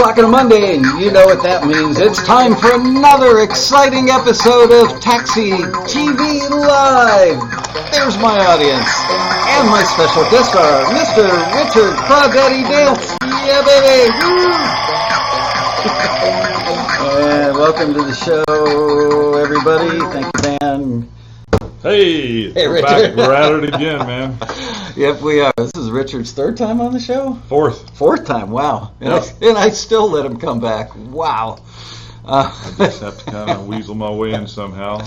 o'clock on a Monday, and you know what that means. It's time for another exciting episode of Taxi TV Live. There's my audience and my special guest star, Mr. Richard Crawdaddy Dance. Yeah, baby. and welcome to the show, everybody. Thank you, Dan. Hey, Hey, we're, Richard. back. we're at it again, man. Yep, we are. This is Richard's third time on the show. Fourth. Fourth time, wow. And, Yeah. I, and I still let him come back. Wow. Uh, Just have to kind of weasel my way in somehow.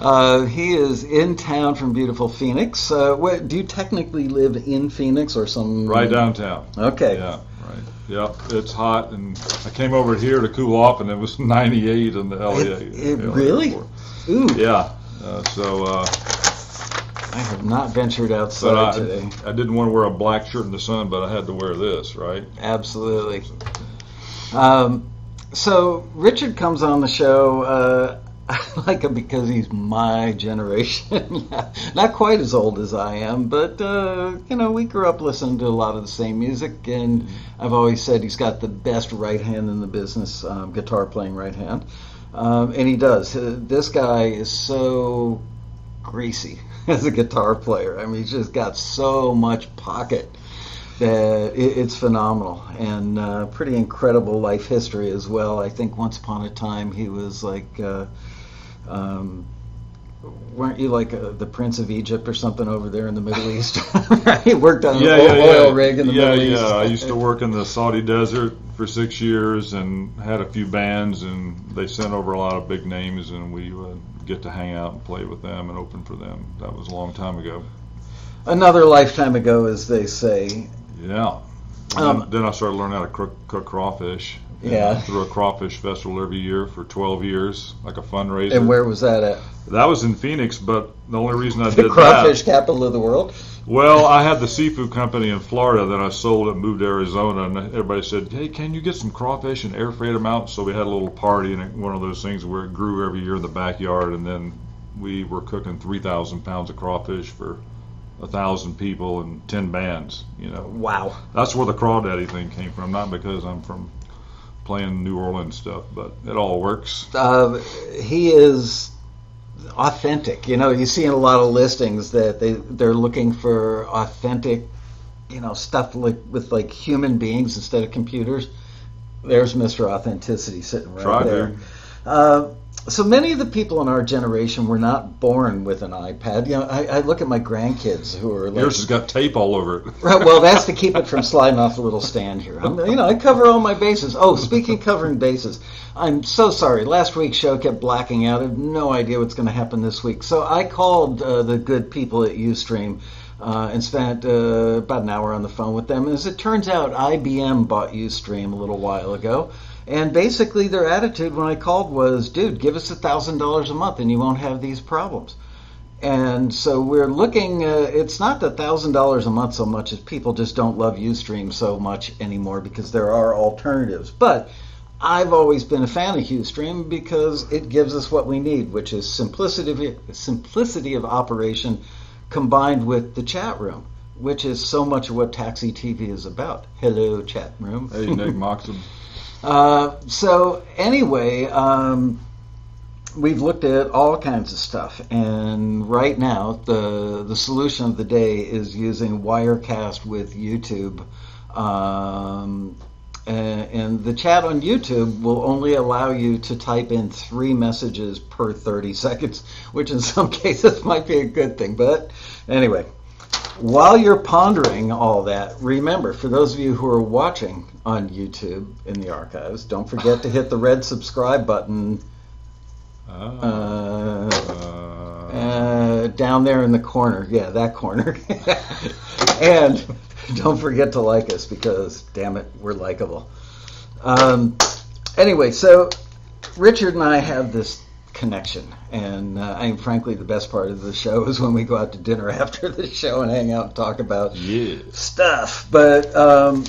uh, he is in town from beautiful Phoenix. Uh, what, do you technically live in Phoenix or some? Right downtown. Okay. Yeah, right. Yep, it's hot, and I came over here to cool off, and it was 98 in the LA. It, it LA really? airport. Ooh. Yeah. Uh, so, uh, I have not ventured outside I, today. I didn't want to wear a black shirt in the sun, but I had to wear this, right? Absolutely. Um, so Richard comes on the show. Uh, I like him because he's my generation. Not quite as old as I am, but uh, you know, we grew up listening to a lot of the same music, and I've always said he's got the best right hand in the business, um, guitar playing right hand, um, and he does. Uh, this guy is so greasy as a guitar player. I mean, he's just got so much pocket that it, it's phenomenal and uh, pretty incredible life history as well. I think once upon a time he was like, uh, um, weren't you like uh, the Prince of Egypt or something over there in the Middle East? he worked on an oil, oil rig in the yeah, Middle yeah. East. I used to work in the Saudi desert for six years and had a few bands, and they sent over a lot of big names, and we would get to hang out and play with them and open for them. That was a long time ago. Another lifetime ago, as they say. Yeah. And Um, then, then I started learning how to cook, cook crawfish. Yeah. Threw a crawfish festival every year for 12 years, like a fundraiser. And where was that at? that was in Phoenix, but the only reason I did that. The did crawfish that. capital of the world. Well, I had the seafood company in Florida that I sold and moved to Arizona, and everybody said, "Hey, can you get some crawfish and air freight them out?" So we had a little party, and one of those things where it grew every year in the backyard, and then we were cooking 3,000 pounds of crawfish for a thousand people and 10 bands. You know, Wow. that's where the crawdaddy thing came from. Not because I'm from playing New Orleans stuff, but it all works. uh, he is authentic. You know, you see in a lot of listings that they they're looking for authentic, you know, stuff like with like human beings instead of computers. There's Mr. Authenticity sitting right Try there. Uh, so many of the people in our generation were not born with an iPad. You know, I, I look at my grandkids who are like, Yours has got tape all over it. Right, well, that's to keep it from sliding off the little stand here. I'm, you know, I cover all my bases. Oh, speaking of covering bases, I'm so sorry. Last week's show kept blacking out. I have no idea what's going to happen this week. So I called uh, the good people at UStream uh, and spent uh, about an hour on the phone with them. As it turns out, IBM bought UStream a little while ago. And basically, their attitude when I called was, dude, give us a $1,000 a month and you won't have these problems. And so we're looking, uh, it's not the $1,000 a month so much as people just don't love Ustream so much anymore because there are alternatives. But I've always been a fan of Ustream because it gives us what we need, which is simplicity, simplicity of operation combined with the chat room, which is so much of what Taxi TV is about. Hello, chat room. Hey, Nick Moxon. Uh, so anyway, um, we've looked at all kinds of stuff, and right now the the solution of the day is using Wirecast with YouTube. Um, and, and the chat on YouTube will only allow you to type in three messages per 30 seconds, which in some cases might be a good thing. But anyway, while you're pondering all that, remember, for those of you who are watching on YouTube in the archives, don't forget to hit the red subscribe button uh, uh, down there in the corner. Yeah, that corner. and don't forget to like us because, damn it, we're likable. Um, anyway, so Richard and I have this connection, and uh, I mean, frankly, the best part of the show is when we go out to dinner after the show and hang out and talk about yeah. stuff. But um,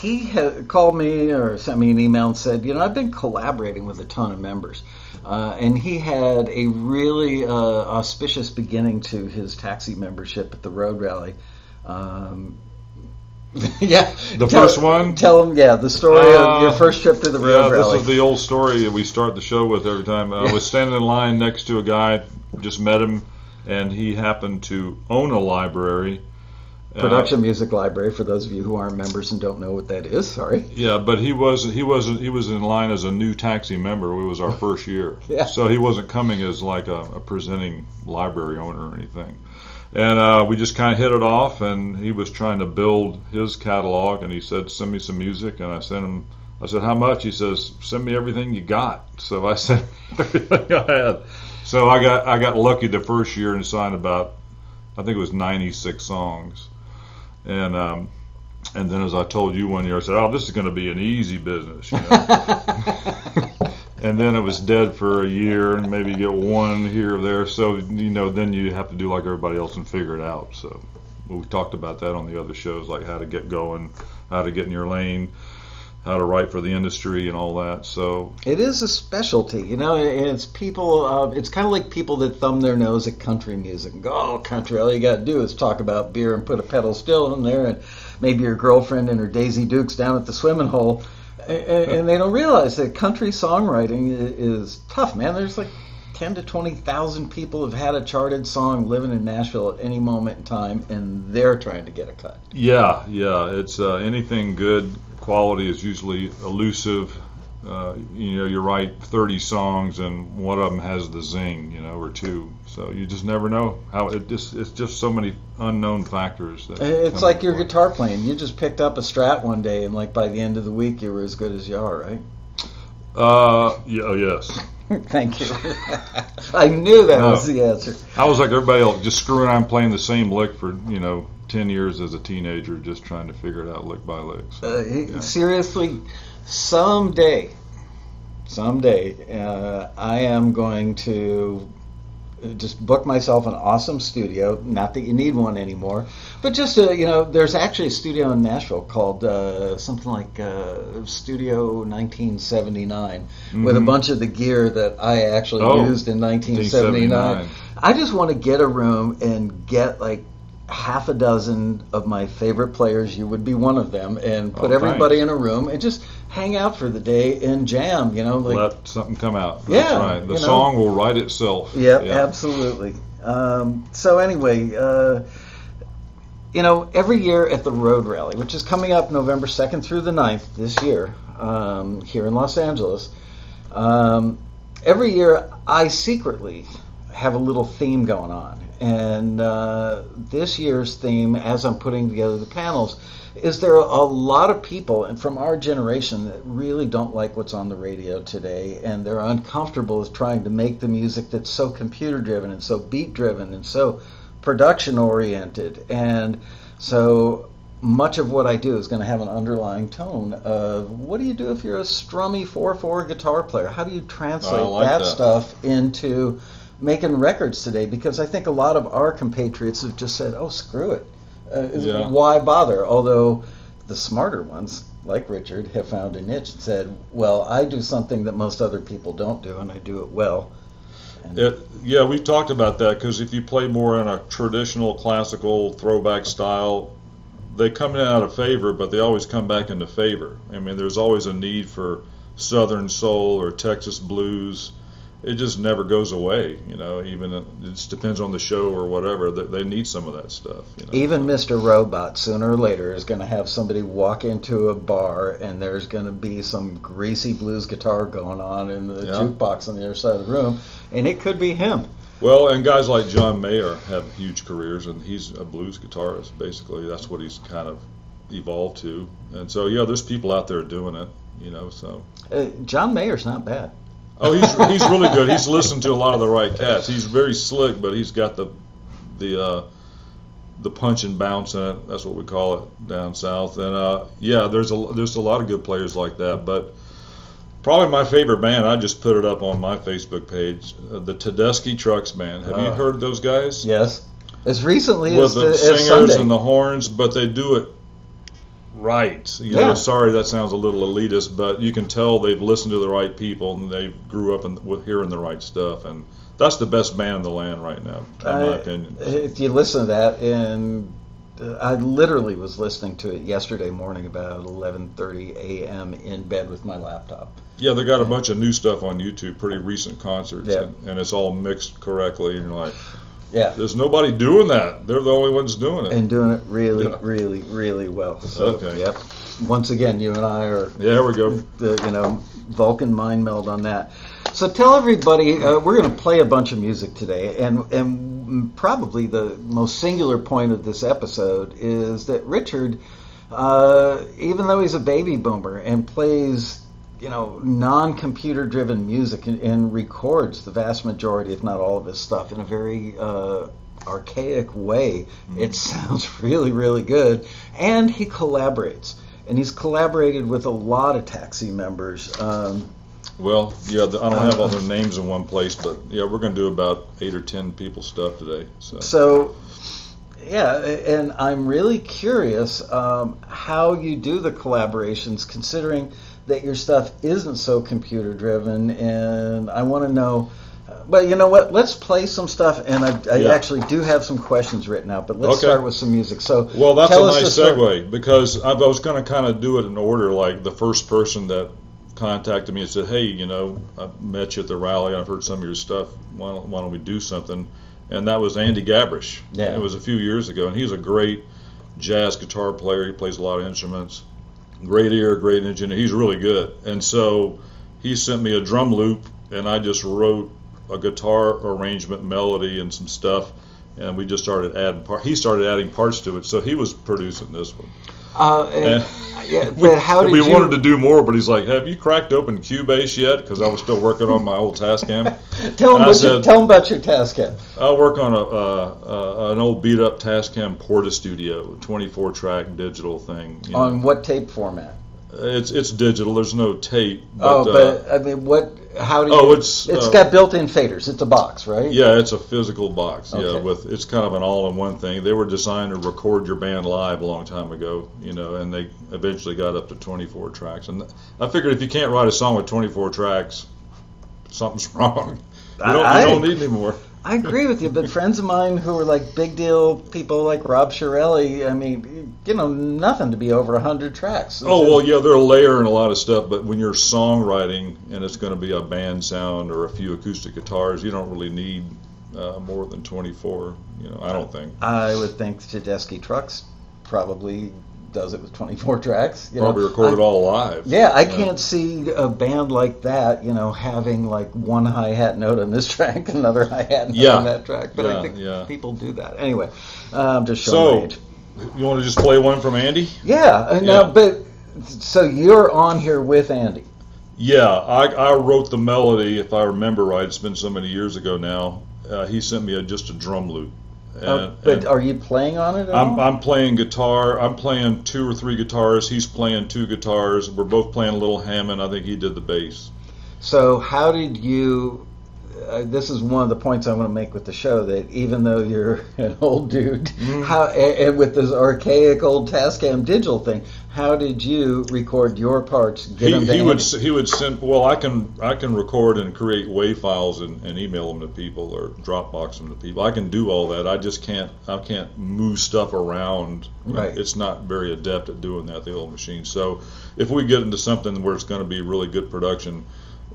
he had called me or sent me an email and said, you know, I've been collaborating with a ton of members. Uh, and he had a really uh, auspicious beginning to his taxi membership at the Road Rally. Um, yeah. The Tell- first one? Tell them, yeah, the story Uh, of your first trip to the Yeah, road this rally. is the old story that we start the show with every time. I was standing in line next to a guy, just met him, and he happened to own a library. Uh, Production Music Library, for those of you who aren't members and don't know what that is, sorry. Yeah, but he was he wasn't. he was in line as a new taxi member. It was our first year, Yeah. so he wasn't coming as like a, a presenting library owner or anything. And uh, we just kind of hit it off, and he was trying to build his catalog, and he said, "Send me some music," and I sent him. I said, "How much?" He says, "Send me everything you got." So I sent everything I had. So I got I got lucky the first year and signed about I think it was 96 songs, and um, and then as I told you one year, I said, "Oh, this is going to be an easy business." You know? and then it was dead for a year, and maybe get one here or there. So you know, then you have to do like everybody else and figure it out. So we talked about that on the other shows, like how to get going, how to get in your lane, how to write for the industry, and all that. So It is a specialty, you know. and It's people. Uh, it's kind of like people that thumb their nose at country music and go, "Oh, country! All you got to do is talk about beer and put a pedal steel in there, and maybe your girlfriend and her Daisy Dukes down at the swimming hole." And, they don't realize that country songwriting is tough, man. There's like ten to twenty thousand people have had a charted song living in Nashville at any moment in time, and they're trying to get a cut. Yeah, yeah. It's uh, anything good quality is usually elusive. Uh, you know, you write 30 songs and one of them has the zing, you know, or two. So you just never know how it just it's just so many unknown factors. That It's like your guitar playing. You just picked up a Strat one day, and like by the end of the week, you were as good as you are, right? Uh, yeah, oh, yes. Thank you. I knew that No. was the answer. I was like everybody else, just screwing around playing the same lick for you know 10 years as a teenager, just trying to figure it out lick by lick. So, Uh, yeah. Seriously, someday, someday, uh, I am going to just book myself an awesome studio. Not that you need one anymore, but just uh, you know, there's actually a studio in Nashville called uh, something like uh, Studio 1979 with a Mhm. bunch of the gear that I actually Oh, used in 1979. 1979. I just want to get a room and get like half a dozen of my favorite players. You would be one of them, and put Oh, everybody in a room and just hang out for the day and jam. You know, like Let something come out. Yeah, right. The you know. song will write itself. yeah, absolutely. Um, so anyway, uh, you know, every year at the Road Rally, which is coming up November 2nd through the 9th this year um, here in Los Angeles, um, every year I secretly have a little theme going on. And uh, this year's theme, as I'm putting together the panels, is there are a lot of people and from our generation that really don't like what's on the radio today and they're uncomfortable with trying to make the music that's so computer driven and so beat driven and so production oriented and so much of what I do is going to have an underlying tone of what do you do if you're a strummy 4-4 guitar player how do you translate like that, that. stuff into making records today because I think a lot of our compatriots have just said oh screw it uh, Yeah. why bother? Although the smarter ones, like Richard, have found a niche and said, "Well, I do something that most other people don't do, and I do it well." It, yeah, we've talked about that because if you play more in a traditional classical throwback style, they come in out of favor, but they always come back into favor. I mean, there's always a need for Southern soul or Texas blues. It just never goes away, you know. Even it just depends on the show or whatever. They, they need some of that stuff. You know? even Mr. Robot, sooner or later, is going to have somebody walk into a bar, and there's going to be some greasy blues guitar going on in the Yeah. jukebox on the other side of the room, and it could be him. Well, and guys like John Mayer have huge careers, and he's a blues guitarist. Basically, that's what he's kind of evolved to. And so, yeah, there's people out there doing it. You know, so Uh, John Mayer's not bad. Oh, he's he's really good. He's listened to a lot of the right cats. He's very slick, but he's got the the uh, the punch and bounce in it. That's what we call it down south. And uh, yeah, there's a there's a lot of good players like that, but. Probably my favorite band. I just put it up on my Facebook page. Uh, the Tedeschi Trucks Band. Have you Oh. heard those guys? Yes, as recently with as, the the, as singers Sunday. and the horns, but they do it right. You Yeah. know, sorry that sounds a little elitist, but you can tell they've listened to the right people and they grew up in, with hearing the right stuff, and that's the best band in the land right now, in my opinion. If you listen to that, and uh, I literally was listening to it yesterday morning about 11:30 a.m. in bed with my laptop. Yeah, they got a bunch of new stuff on YouTube, pretty recent concerts, Yeah. and, and it's all mixed correctly. And you're like, Yeah. there's nobody doing that. They're the only ones doing it. And doing it really, Yeah. really, really well. So, Okay. Yep. Once again, you and I are yeah, there we go. the you know Vulcan mind meld on that. So tell everybody uh, we're going to play a bunch of music today, and and probably the most singular point of this episode is that Richard, uh, even though he's a baby boomer and plays you know non-computer driven music and, and records the vast majority, if not all of his stuff in a very uh, archaic way, it sounds really really good, and he collaborates and he's collaborated with a lot of taxi members. Um, Well, yeah, the, I don't have all their names in one place, but yeah, we're going to do about eight or ten people stuff today. So, so, yeah, and I'm really curious um, how you do the collaborations, considering that your stuff isn't so computer driven, and I want to know. But you know what? Let's play some stuff, and I, I Yeah. actually do have some questions written out. But let's Okay. start with some music. So, well, that's tell a us nice segue because I was going to kind of do it in order. Like the first person that contacted me and said, "Hey, you know, I met you at the rally. I've heard some of your stuff. Why don't, why don't we do something?" And that was Andy Gabrish. Yeah. It was a few years ago, and he's a great jazz guitar player. He plays a lot of instruments. Great ear, great engineer. He's really good. And so he sent me a drum loop, and I just wrote a guitar arrangement, melody, and some stuff. And we just started adding part. He started adding parts to it, so he was producing this one. Uh, and- And yeah, we, but how did we you? wanted to do more, but he's like, "Have you cracked open Cubase yet?" Because I was still working on my old Tascam. tell him, I what you, said- tell him about your task head. I work on a uh, uh, an old beat up Tascam Porta Studio, 24 track digital thing. you know. On what tape format? It's it's digital. There's no tape. But, oh, uh, but I mean, what? How do you? Oh, it's, it's uh, got built-in faders. It's a box, right? yeah, it's a physical box. Yeah, with it's kind of an all-in-one thing. They were designed to record your band live a long time ago, you know, and they eventually got up to 24 tracks. And I figured if you can't write a song with 24 tracks, something's wrong. You don't, I- you don't need any more. I agree with you, but friends of mine who are like big deal people like Rob Shirelli, I mean, you know, nothing to be over hundred tracks. Oh well, yeah, they're layering a lot of stuff, but when you're songwriting and it's going to be a band sound or a few acoustic guitars, you don't really need uh, more than 24. You know, I don't think. I would think Tedeschi Trucks probably does it with 24 tracks. You Probably know? record it I- all live. Yeah, I can't see a band like that, you know, having like one hi hat note on this track, another hi hat note Yeah. on that track. But I think yeah. people do that anyway. I'm just showing So, you want to just play one from Andy? Yeah, uh, now, but so you're on here with Andy. Yeah, I, I wrote the melody, if I remember right. It's been so many years ago now. Uh, he sent me a, just a drum loop. And, Uh, but are you playing on it? At I'm, all? I'm playing guitar. I'm playing two or three guitars. He's playing two guitars. We're both playing a little Hammond. I think he did the bass. So how did you? Uh, this is one of the points I want to make with the show that even though you're an old dude, Mm-hmm. how and, and with this archaic old Tascam digital thing, how did you record your parts? Get He, he would he would send. Well, I can I can record and create WAV files and, and email them to people or Dropbox them to people. I can do all that. I just can't I can't move stuff around. Right. It's not very adept at doing that. The old machine. So if we get into something where it's going to be really good production,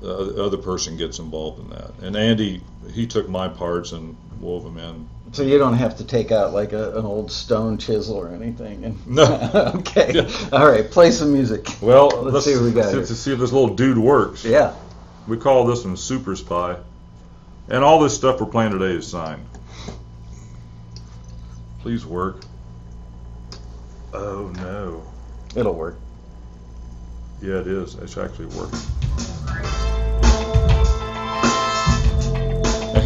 uh, the other person gets involved in that. And Andy he took my parts and wove them in. So you don't have to take out like a, an old stone chisel or anything. And, No. okay. Yeah. All right. Play some music. Well, Let's see what we got see, here. to see if this little dude works. Yeah. We call this one Super Spy. And all this stuff we're playing today is signed. Please work. Oh no. It'll work. Yeah, it is. It's actually working.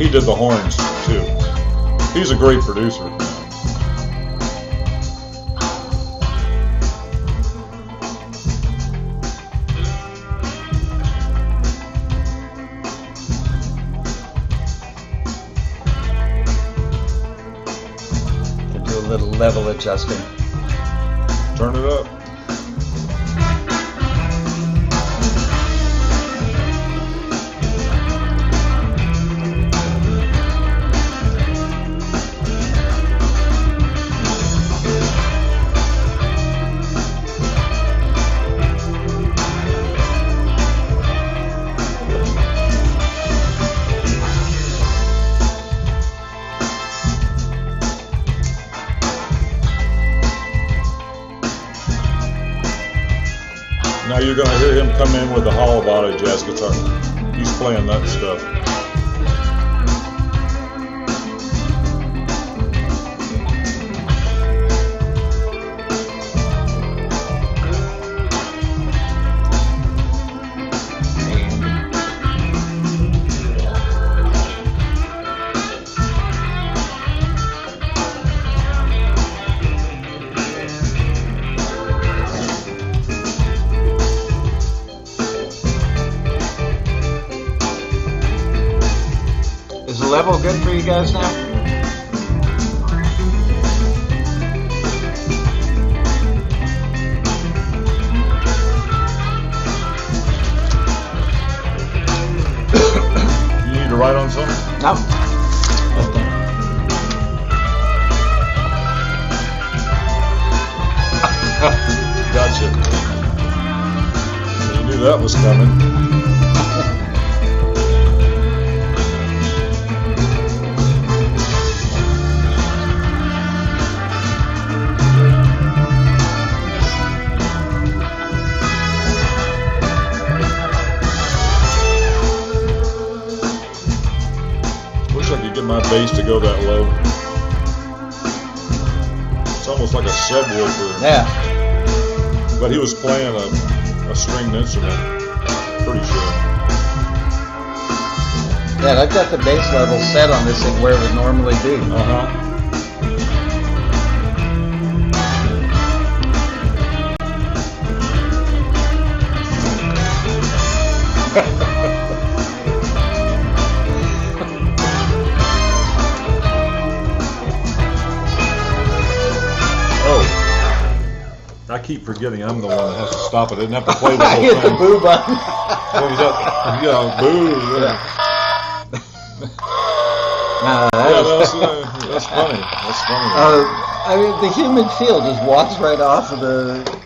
He did the horns too. He's a great producer. Can do a little level adjusting. Turn it up. You're going to hear him come in with the hollow body jazz guitar. He's playing that stuff. Level set on this thing where it would normally be. Uh huh. oh. I keep forgetting I'm the one that has to stop it. I didn't have to play the I whole hit the boo button. What was that? Yeah, boo. Yeah. Uh, that Yeah, was- that's, uh, that's funny. That's funny. Uh, I mean, the human feel just walks right off of the,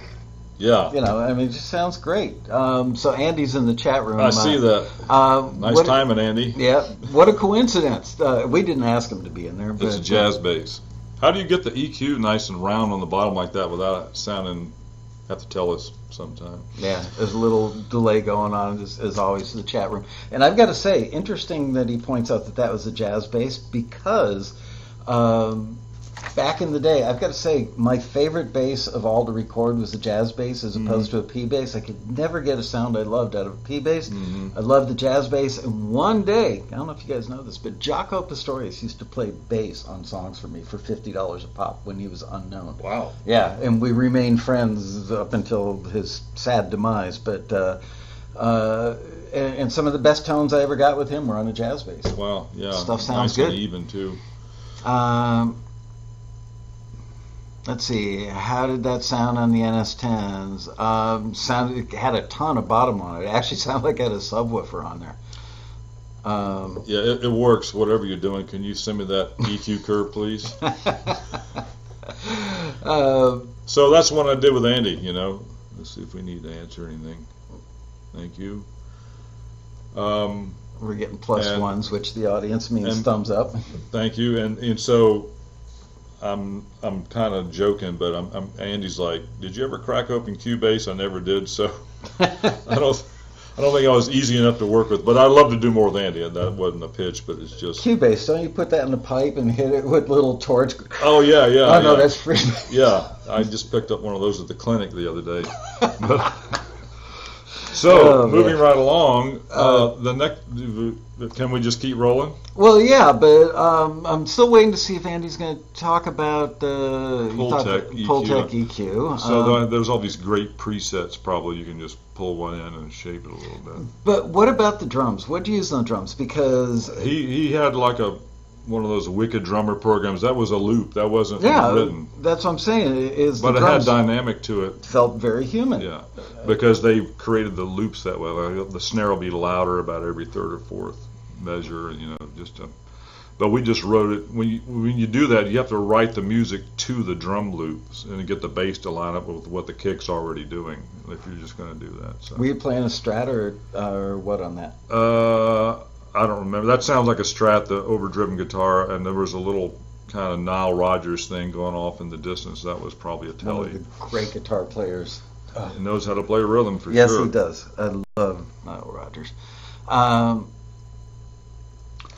yeah, you know, I mean, it just sounds great. Um, so Andy's in the chat room. I see that. Uh, Nice timing, Andy. Yeah, what a coincidence. Uh, we didn't ask him to be in there, but It's a jazz bass. How do you get the EQ nice and round on the bottom like that without it sounding? Have to tell us sometime. Yeah, there's a little delay going on as, as always in the chat room. And I've got to say, interesting that he points out that that was a jazz bass because um, back in the day, I've got to say, my favorite bass of all to record was a jazz bass as opposed to a P bass. I could never get a sound I loved out of a P bass. Mhm. I loved the jazz bass. And one day, I don't know if you guys know this, but Jaco Pastorius used to play bass on songs for me for $50 a pop when he was unknown. Wow. Yeah, and we remained friends up until his sad demise. But uh, uh, and, and some of the best tones I ever got with him were on a jazz bass. Wow. Yeah. Stuff sounds nice and good. even too. Um, let's see, how did that sound on the NS10s? Um, sounded it had a ton of bottom on it. It actually sounded like it had a subwoofer on there. Um, Yeah, it, it works. Whatever you're doing, can you send me that EQ curve, please? uh, So that's what I did with Andy. You know, let's see if we need to answer anything. Thank you. Um, we're getting plus And- ones, which the audience means and- thumbs up. Thank you. And and so I'm I'm kind of joking, but I'm, I'm Andy's like, did you ever crack open Cubase? I never did. So I don't I don't think I was easy enough to work with. But I love to do more with Andy, and that wasn't a pitch, but it's just. Cubase, don't you put that in the pipe and hit it with little torch? Oh yeah, yeah. oh no, yeah. that's free. Yeah, I just picked up one of those at the clinic the other day. So Oh, moving man. right along, uh, Uh, the next. Can we just keep rolling? Well, yeah, but um, I'm still waiting to see if Andy's going to talk about the Pultec EQ. EQ. So Um, there's all these great presets. Probably you can just pull one in and shape it a little bit. but what about the drums? What do you use on drums? Because He he had like a one of those wicked drummer programs. That was a loop. That wasn't yeah, written, that's what I'm saying. Is but the it had dynamic to it. felt very human. Yeah, because they created the loops that way. Like the snare will be louder about every third or fourth measure, and you know, just a. But we just wrote it. When you when you do that, you have to write the music to the drum loops and get the bass to line up with what the kick's already doing. If you're just going to do that, so. Were you playing a Strat or, uh, or what on that? Uh, I don't remember. That sounds like a Strat, the overdriven guitar, and there was a little kind of Nile Rodgers thing going off in the distance. That was probably a One Tele. of the great guitar players. He knows how to play rhythm for yes, sure. Yes, he does. I love Nile Rodgers. Um,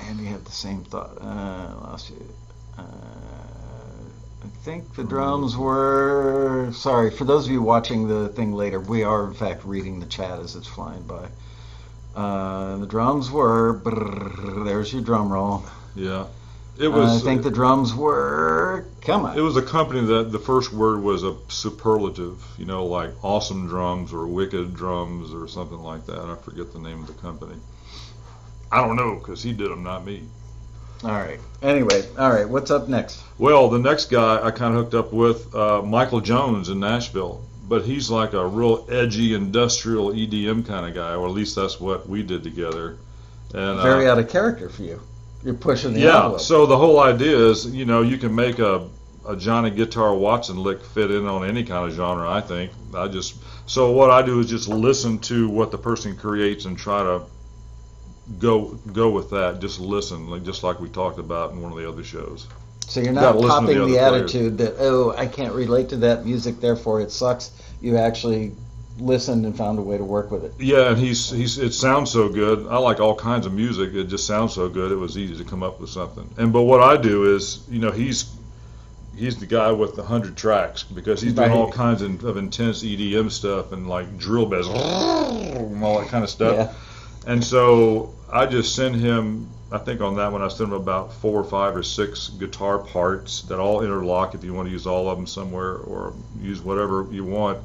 and you had the same thought. Uh, lost you. Uh, I think the drums were. Sorry, for those of you watching the thing later, we are in fact reading the chat as it's flying by. Uh, the drums were. brrr, there's your drum roll. Yeah. It was. I think the drums were. Come on. It was a company that the first word was a superlative, you know, like awesome drums or wicked drums or something like that. I forget the name of the company. I don't know because he did them, not me. all right. Anyway, all right. What's up next? Well, the next guy I kind of hooked up with, uh, Michael Jones in Nashville, but he's like a real edgy industrial EDM kind of guy, or at least that's what we did together. And Very uh, out of character for you. You're pushing the yeah. envelope. So the whole idea is, you know, you can make a a Johnny Guitar Watson lick fit in on any kind of genre. I think. I just so what I do is just listen to what the person creates and try to go go with that. Just listen, like just like we talked about in one of the other shows. So you're not to popping the the, attitude that oh I can't relate to that music, therefore it sucks. You actually listened and found a way to work with it. Yeah, and he's he's it sounds so good. I like all kinds of music. It just sounds so good. It was easy to come up with something. And but what I do is, you know, he's he's the guy with the hundred tracks because he's doing all kinds of, of intense EDM stuff and like drill bass and all that kind of stuff. Yeah. And so I just send him. I think on that one I sent him about four or five or six guitar parts that all interlock if you want to use all of them somewhere or use whatever you want.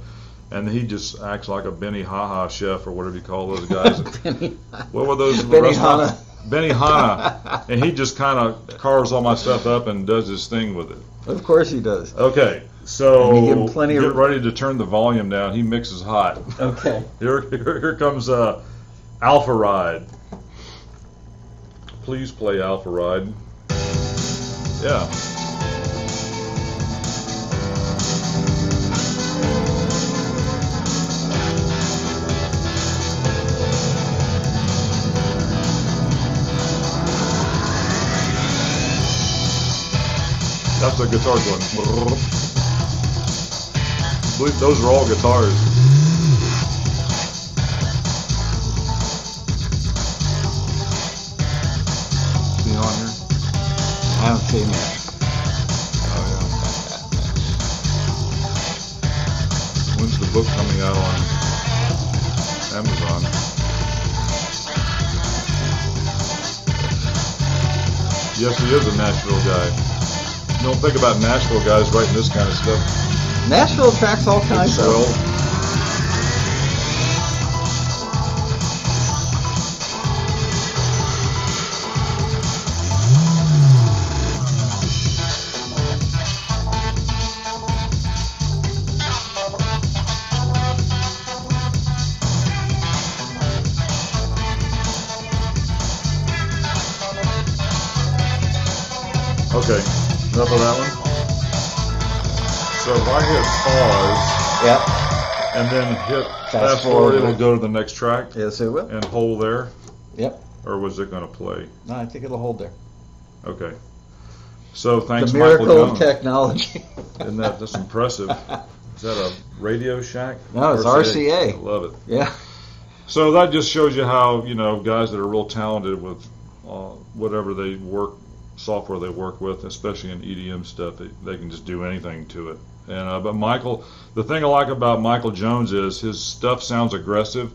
And he just acts like a Benny Haha chef or whatever you call those guys. what were those? Benny restaurants? Hanna. Benny Hanna. and he just kind of carves all my stuff up and does his thing with it. Of course he does. Okay, so And you give plenty get of- ready to turn the volume down. He mixes hot. Okay. Here, here, here comes uh, Alpha Ride. Please play Alpha Ride. Yeah. That's a guitar going. I believe those are all guitars. I haven't seen that. Oh yeah. When's the book coming out on Amazon? Yes, he is a Nashville guy. You don't think about Nashville guys writing this kind of stuff. Nashville attracts all kinds of. Well, Yep. and then hit Fast fast, forward, forward. it'll go to the next track Yes, it will. and hold there, Yep. or was it going to play? No, I think it'll hold there. Okay. So thanks, for the miracle Michael of technology. Isn't that that's impressive? Is that a Radio Shack? No, it's RCA. I love it. yeah. So that just shows you how you know guys that are real talented with uh, whatever they work software they work with, especially in EDM stuff, they, they can just do anything to it. And uh, but Michael, the thing I like about Michael Jones is his stuff sounds aggressive,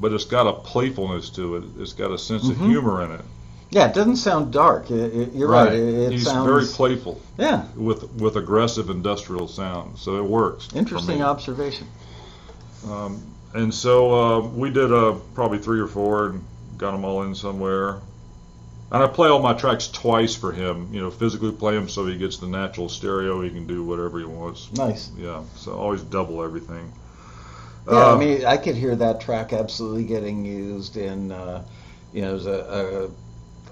but it's got a playfulness to it. It's got a sense of Mhm. humor in it. Yeah, it doesn't sound dark. It, it, you're right. It, it He's sounds very playful yeah. with with aggressive industrial sound, so it works. Interesting observation. Um, and so uh, we did uh, probably three or four and got them all in somewhere. And I play all my tracks twice for him, you know, physically play them so he gets the natural stereo. He can do whatever he wants. Nice. Yeah, so always double everything. Yeah, Uh, I mean, I could hear that track absolutely getting used in, uh, you know, as a,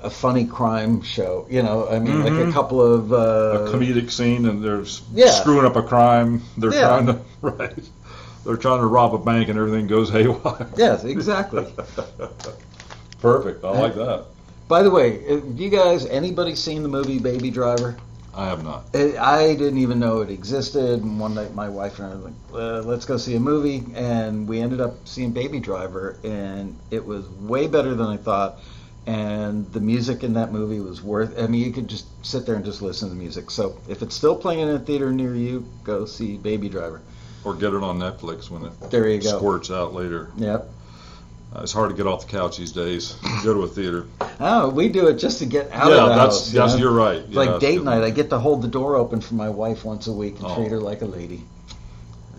a, a funny crime show. You know, I mean, like Mhm. a couple of uh, a comedic scene and they're Yeah. screwing up a crime. They're Yeah. trying to right. They're trying to rob a bank and everything goes haywire. Yes, exactly. Perfect. I like that. By the way, have you guys, anybody seen the movie Baby Driver? I have not. It, I didn't even know it existed. And one night, my wife and I were like, uh, "Let's go see a movie," and we ended up seeing Baby Driver, and it was way better than I thought. And the music in that movie was worth. I mean, you could just sit there and just listen to the music. So if it's still playing in a theater near you, go see Baby Driver. Or get it on Netflix when it There you go. squirts out later. Yep. Uh, it's hard to get off the couch these days. Go to a theater. Oh, we do it just to get out yeah, of the that's house. you yes, know? you're right. It's like date night. I get to hold the door open for my wife once a week and Oh. treat her like a lady.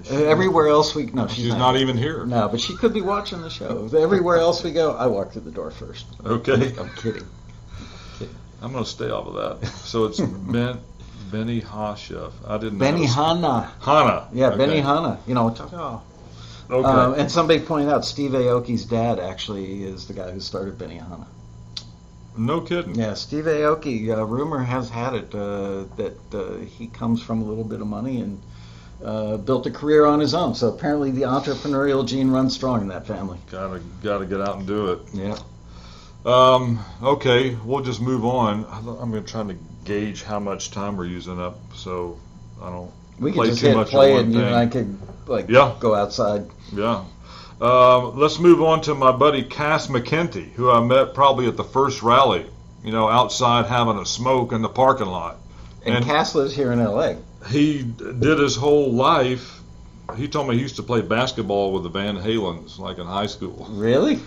She- Uh, Everywhere else we no, she's, She's not even here. No, but she could be watching the show. Everywhere else we go, I walk through the door first. Okay. I'm kidding. I'm going to stay off of that. So it's ben, Benny Hashef. I didn't know. Benny Hanna. Hana. Yeah, okay. Benny Hanna. You know, oh. Okay. Um, and somebody pointed out Steve Aoki's dad actually is the guy who started Benihana. No kidding. Yeah, Steve Aoki. Uh, rumor has had it uh, that uh, he comes from a little bit of money and uh, built a career on his own. So apparently, the entrepreneurial gene runs strong in that family. Gotta gotta get out and do it. Yeah. Um, okay, we'll just move on. I'm going to try to gauge how much time we're using up, so I don't. We could Play just too hit much play one and you and I could like Yeah. go outside. Yeah. Um, let's move on to my buddy Cass McKenty, who I met probably at the first rally. You know, outside having a smoke in the parking lot. And, And- Cass lives here in L.A. He did his whole life. He told me he used to play basketball with the Van Halens, like in high school. Really?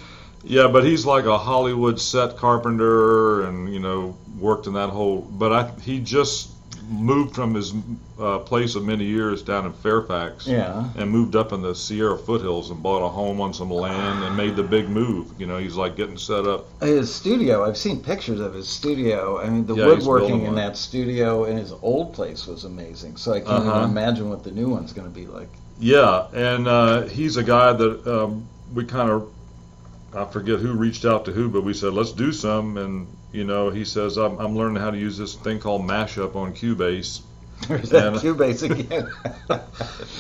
Yeah, but he's like a Hollywood set carpenter, and you know worked in that whole. But I, he just moved from his uh, place of many years down in Fairfax, Yeah. and moved up in the Sierra foothills and bought a home on some land and made the big move. You know, he's like getting set up. His studio. I've seen pictures of his studio. I mean, the Yeah, woodworking in that studio in his old place was amazing. So I can't Uh-huh. even imagine what the new one's going to be like. Yeah, and uh, he's a guy that um, we kind of. I forget who reached out to who, but we said let's do some, and you know he says I'm, I'm learning how to use this thing called Mashup on Cubase. There's that And- Cubase again.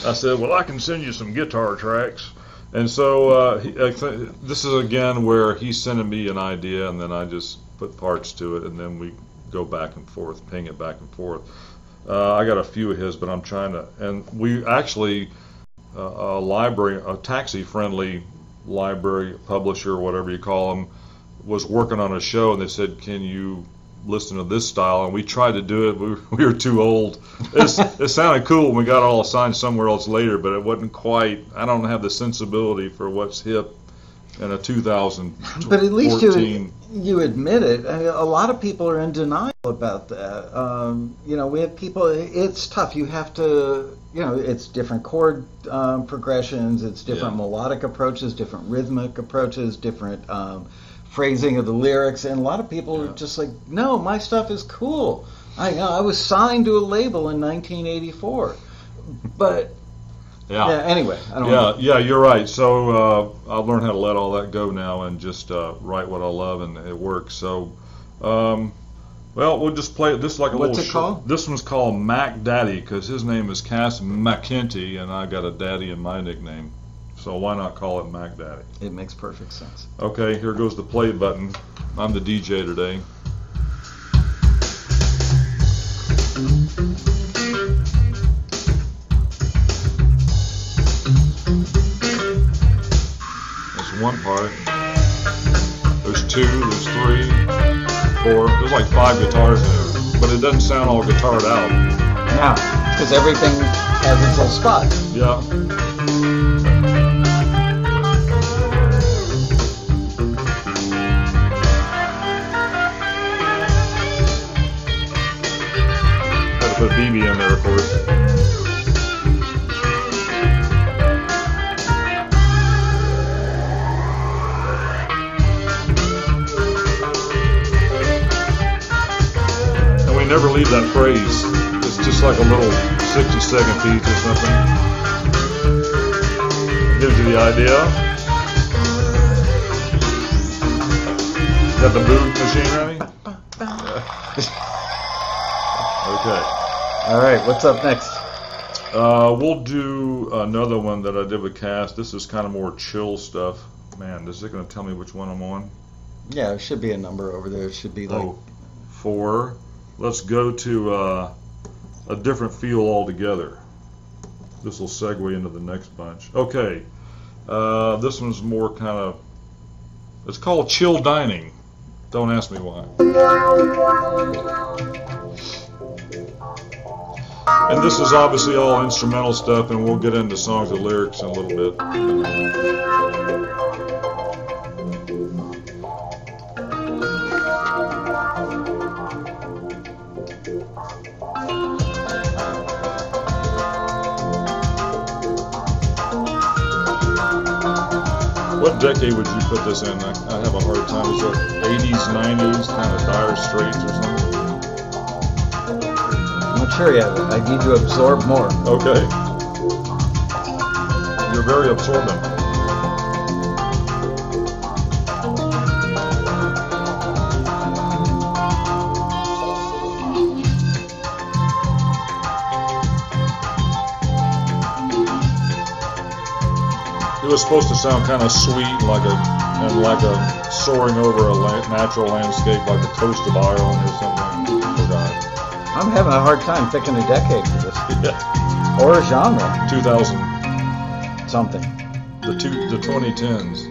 I said, well, I can send you some guitar tracks. And so uh, he, I th- this is again where he's sending me an idea, and then I just put parts to it, and then we go back and forth, ping it back and forth. Uh, I got a few of his, but I'm trying to, and we actually uh, a library, a taxi-friendly library publisher, whatever you call them, was working on a show, and they said, "Can you listen to this style?" And we tried to do it. We were, we were too old. It's, it sounded cool when we got all assigned somewhere else later, but it wasn't quite. I don't have the sensibility for what's hip in a 2014. But at least you you admit it. I mean, a lot of people are in denial about that. Um, you know, we have people. It's tough. You have to. You know, it's different chord um, progressions. It's different Yeah. melodic approaches, different rhythmic approaches, different um, phrasing of the lyrics. And a lot of people Yeah. are just like, no, my stuff is cool. I I was signed to a label in 1984, but yeah. yeah. Anyway, I don't. Yeah, know. yeah, you're right. So uh, I've learned how to let all that go now and just uh, write what I love, and it works. So, um, well, we'll just play it. This like a What's little. it sh- called? This one's called Mac Daddy because his name is Cass McKenty, and I got a daddy in my nickname. So why not call it Mac Daddy? It makes perfect sense. Okay, here goes the play button. I'm the DJ today. There's one part. There's two, there's three, four. There's like five guitars in it, but it doesn't sound all guitared out. Now, because everything has its own spot. Yeah. Never leave that phrase. It's just like a little 60 second piece or something. Gives you the idea. Got the boot machine ready? Okay. All right, what's up next? Uh, we'll do another one that I did with Cass. This is kind of more chill stuff. Man, is it going to tell me which one I'm on? Yeah, it should be a number over there. It should be like Oh, four. Let's go to uh, a different feel altogether. This will segue into the next bunch. Okay, uh, this one's more kind of. It's called chill dining. Don't ask me why. And this is obviously all instrumental stuff, and we'll get into songs and lyrics in a little bit. Decade would you put this in? I, I have a hard time. Is it 80s, 90s, kind of Dire Straits or something? I'm not sure yet. I need to absorb more. Okay. You're very absorbent. Was supposed to sound kind of sweet, like a and like a soaring over a la- natural landscape, like the coast of Ireland or something. Oh, Forgot. I'm having a hard time picking a decade for this. Yeah. Or a genre. 2000, Something. the two, the 2010s.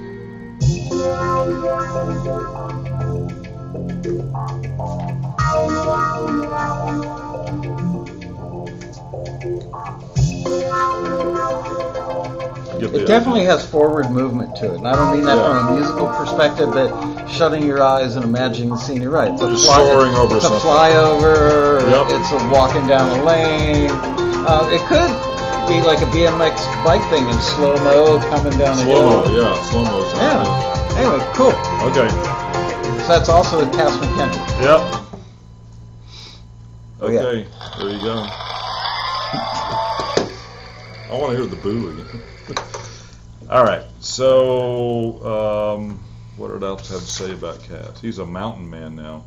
It definitely has forward movement to it. And I don't mean that from a musical perspective, but shutting your eyes and imagining the scene. You're right. It's a, fly, soaring over it's a flyover. Yep. It's a walking down a lane. Uh, it could be like a BMX bike thing in slow mo coming down a Slow mo, hill. yeah, slow mo. Yeah. Anyway, cool. Okay. So that's also a Cass McKenzie. Yep. Oh, yeah. Okay, there you go. I want to hear the boo again. All right, so um, what did I else have to say about Cass? He's a mountain man now.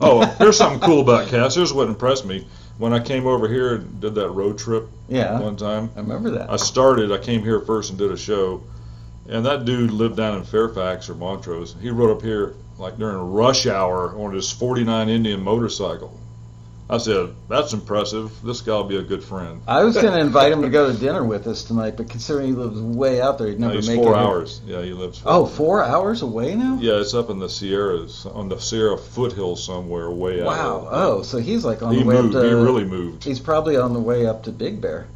Oh, here's something cool about Cass. Here's what impressed me. When I came over here and did that road trip Yeah. one time, I remember that. I started, I came here first and did a show, and that dude lived down in Fairfax or Montrose. He rode up here like during rush hour on his 49 Indian motorcycle. I said, that's impressive. This guy will be a good friend. I was going to invite him to go to dinner with us tonight, but considering he lives way out there, he'd No, never he's make four it. hours. Yeah, he lives. Oh, four hours away now? Yeah, it's up in the Sierras, on the Sierra foothills somewhere, way out. Wow. Oh, so he's like on he the way moved. up to. he really moved. He's probably on the way up to Big Bear.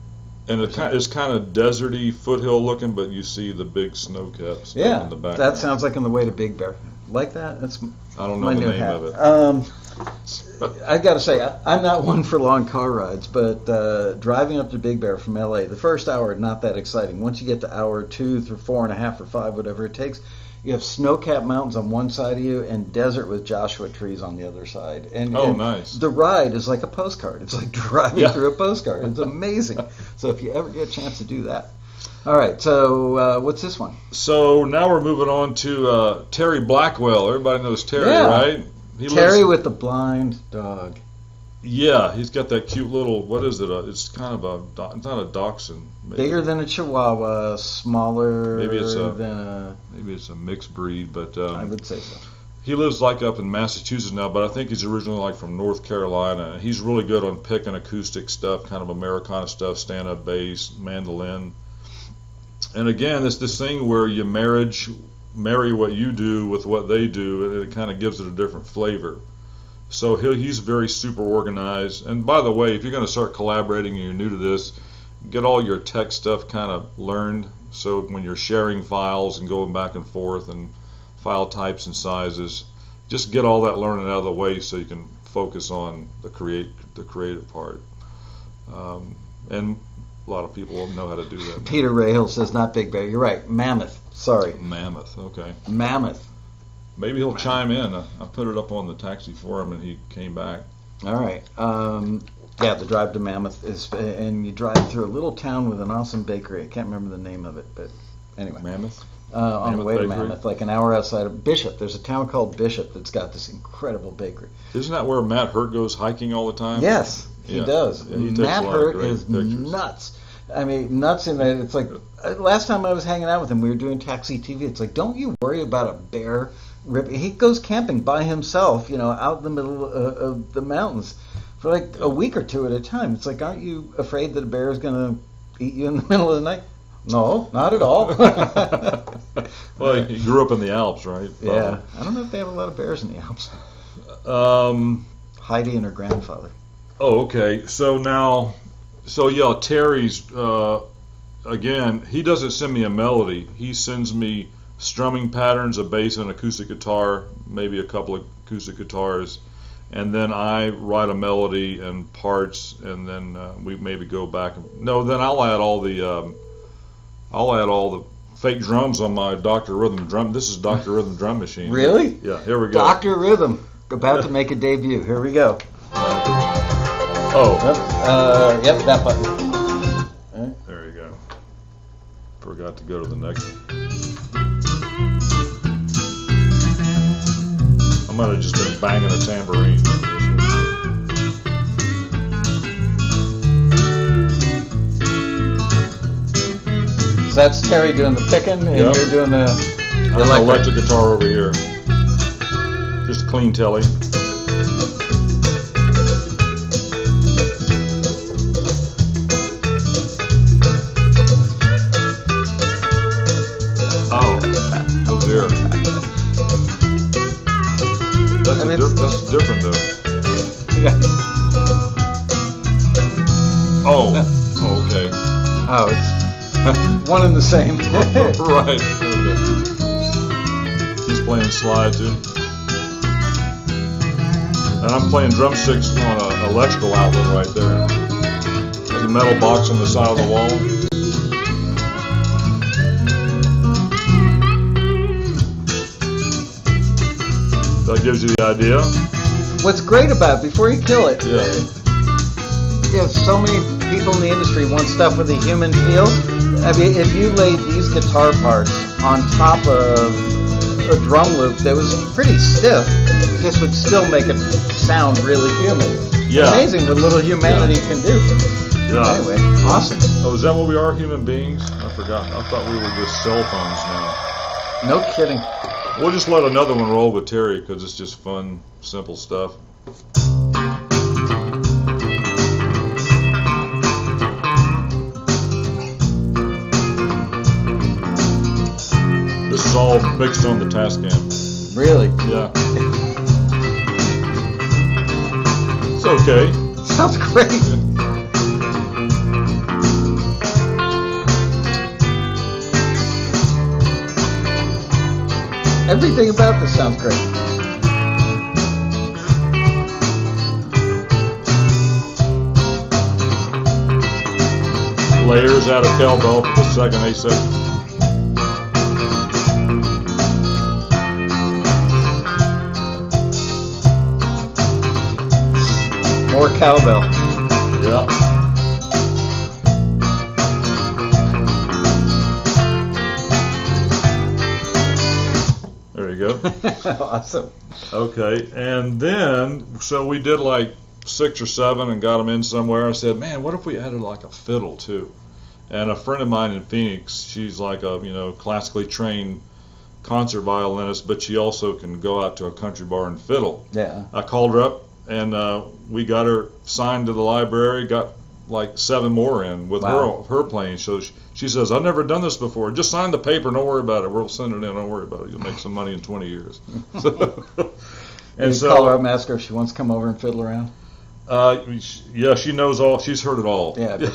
And it it's kind of deserty, foothill looking, but you see the big snow caps Yeah, in the back. that sounds like on the way to Big Bear. Like that? That's I don't know the name hat. of it. Um, I got to say, I, I'm not one for long car rides, but uh, driving up to Big Bear from LA, the first hour not that exciting. Once you get to hour two through four and a half or five, whatever it takes, you have snow-capped mountains on one side of you and desert with Joshua trees on the other side. And, Oh, and nice. The ride is like a postcard. It's like driving Yeah. through a postcard. It's amazing. so if you ever get a chance to do that. All right, so uh, what's this one? So now we're moving on to uh, Terry Blackwell. Everybody knows Terry, Yeah. right? He Terry lives- with the blind dog. yeah, he's got that cute little. What is it? Uh, it's kind of a. It's not a dachshund. Maybe, Bigger than a Chihuahua, smaller Maybe it's a- than a. maybe it's a mixed breed, but I um, would say so. he lives like up in Massachusetts now. But I think he's originally like from North Carolina. He's really good on picking acoustic stuff, kind of Americana stuff, stand-up bass, mandolin. And again, it's this thing where you marriage marry what you do with what they do, and it kind of gives it a different flavor. So he he's very super organized. And by the way, if you're going to start collaborating and you're new to this, get all your tech stuff kind of learned. So when you're sharing files and going back and forth and file types and sizes, just get all that learning out of the way so you can focus on the create the creative part. Um, and a lot of people know how to do that. Peter Rahill says not Big Bear. You're right. Mammoth. Sorry, Mammoth. Okay. Mammoth. Maybe he'll chime in. I, I put it up on the taxi for him, and he came back. All right. Um, yeah, the drive to Mammoth is, and you drive through a little town with an awesome bakery. I can't remember the name of it, but anyway, Mammoth. uh, on the Mammoth way to Mammoth, like an hour outside of Bishop. There's a town called Bishop that's got this incredible bakery. Isn't that where Matt Hurt goes hiking all the time? Yes, he Yeah. does. Yeah, he Matt Hurt is pictures. nuts. I mean, nuts in that it's like last time I was hanging out with him, we were doing taxi TV. It's like, don't you worry about a bear rip. He goes camping by himself, you know, out in the middle uh, of the mountains for like a week or two at a time. It's like, aren't you afraid that a bear is going to eat you in the middle of the night? No, not at all. well, you grew up in the Alps, right? Yeah. I don't know if they have a lot of bears in the Alps. Um, Heidi and her grandfather. Oh, okay. So now, so yeah, Terry's uh, again. He doesn't send me a melody. He sends me strumming patterns, a bass, and acoustic guitar, maybe a couple of acoustic guitars, and then I write a melody and parts, and then uh, we maybe go back. No, then I'll add all the um, I'll add all the fake drums on my Dr. Rhythm drum. This is Dr. Rhythm drum machine. Really? Yeah. Here we go. Dr. Rhythm about to make a debut. Here we go. Oh. Yep. Uh, yep. That button. Forgot to go to the next. I might have just been banging a tambourine. So that's Terry doing the picking, and Yep. you're doing the I'm an electric guitar over here. Just clean Tele. One and the same. right. Okay. He's playing slide too. And I'm playing drumsticks on an electrical outlet right there. There's a metal box on the side of the wall. That gives you the idea. What's great about it, before you kill it, Yeah. there's so many people in the industry want stuff with a human feel. I mean, if you laid these guitar parts on top of a drum loop that was pretty stiff, this would still make it sound really human. Yeah. Amazing what little humanity can do. Yeah. Anyway, awesome. Oh, is that what we are, human beings? I forgot. I thought we were just cell phones now. No kidding. We'll just let another one roll with Terry because it's just fun, simple stuff. This is all fixed on the Tascam. Really? Yeah. it's okay. Sounds great. Everything about this sounds great. Layers out of cowbell for the second A section. More cowbell. Yeah. There you go. awesome. Okay, and then so we did like six or seven and got them in somewhere. I said, man, what if we added like a fiddle too? And a friend of mine in Phoenix, she's like a you know classically trained concert violinist, but she also can go out to a country bar and fiddle. Yeah. I called her up and uh, we got her signed to the library. Got like seven more in with Wow. her her playing. So she, she says, I've never done this before. Just sign the paper. Don't worry about it. We'll send it in. Don't worry about it. You'll make some money in 20 years. So, And and you so, call her up and ask her if she wants to come over and fiddle around. uh, yeah, she knows all. She's heard it all. Yeah.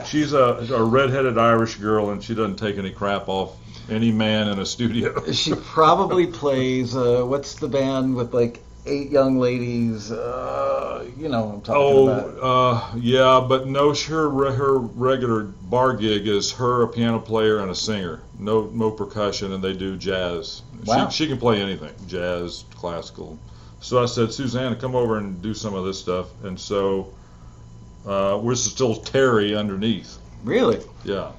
She's a, a redheaded Irish girl, and she doesn't take any crap off any man in a studio. she probably plays. Uh, what's the band with like eight young ladies? Uh, you know what I'm talking Oh, about. uh, yeah, but no, her her regular bar gig is her a piano player and a singer. No, no percussion, and they do jazz. Wow. She, she can play anything, jazz, classical. So I said, Susanna, come over and do some of this stuff. And so uh, we're still Terry underneath. Really? Yeah.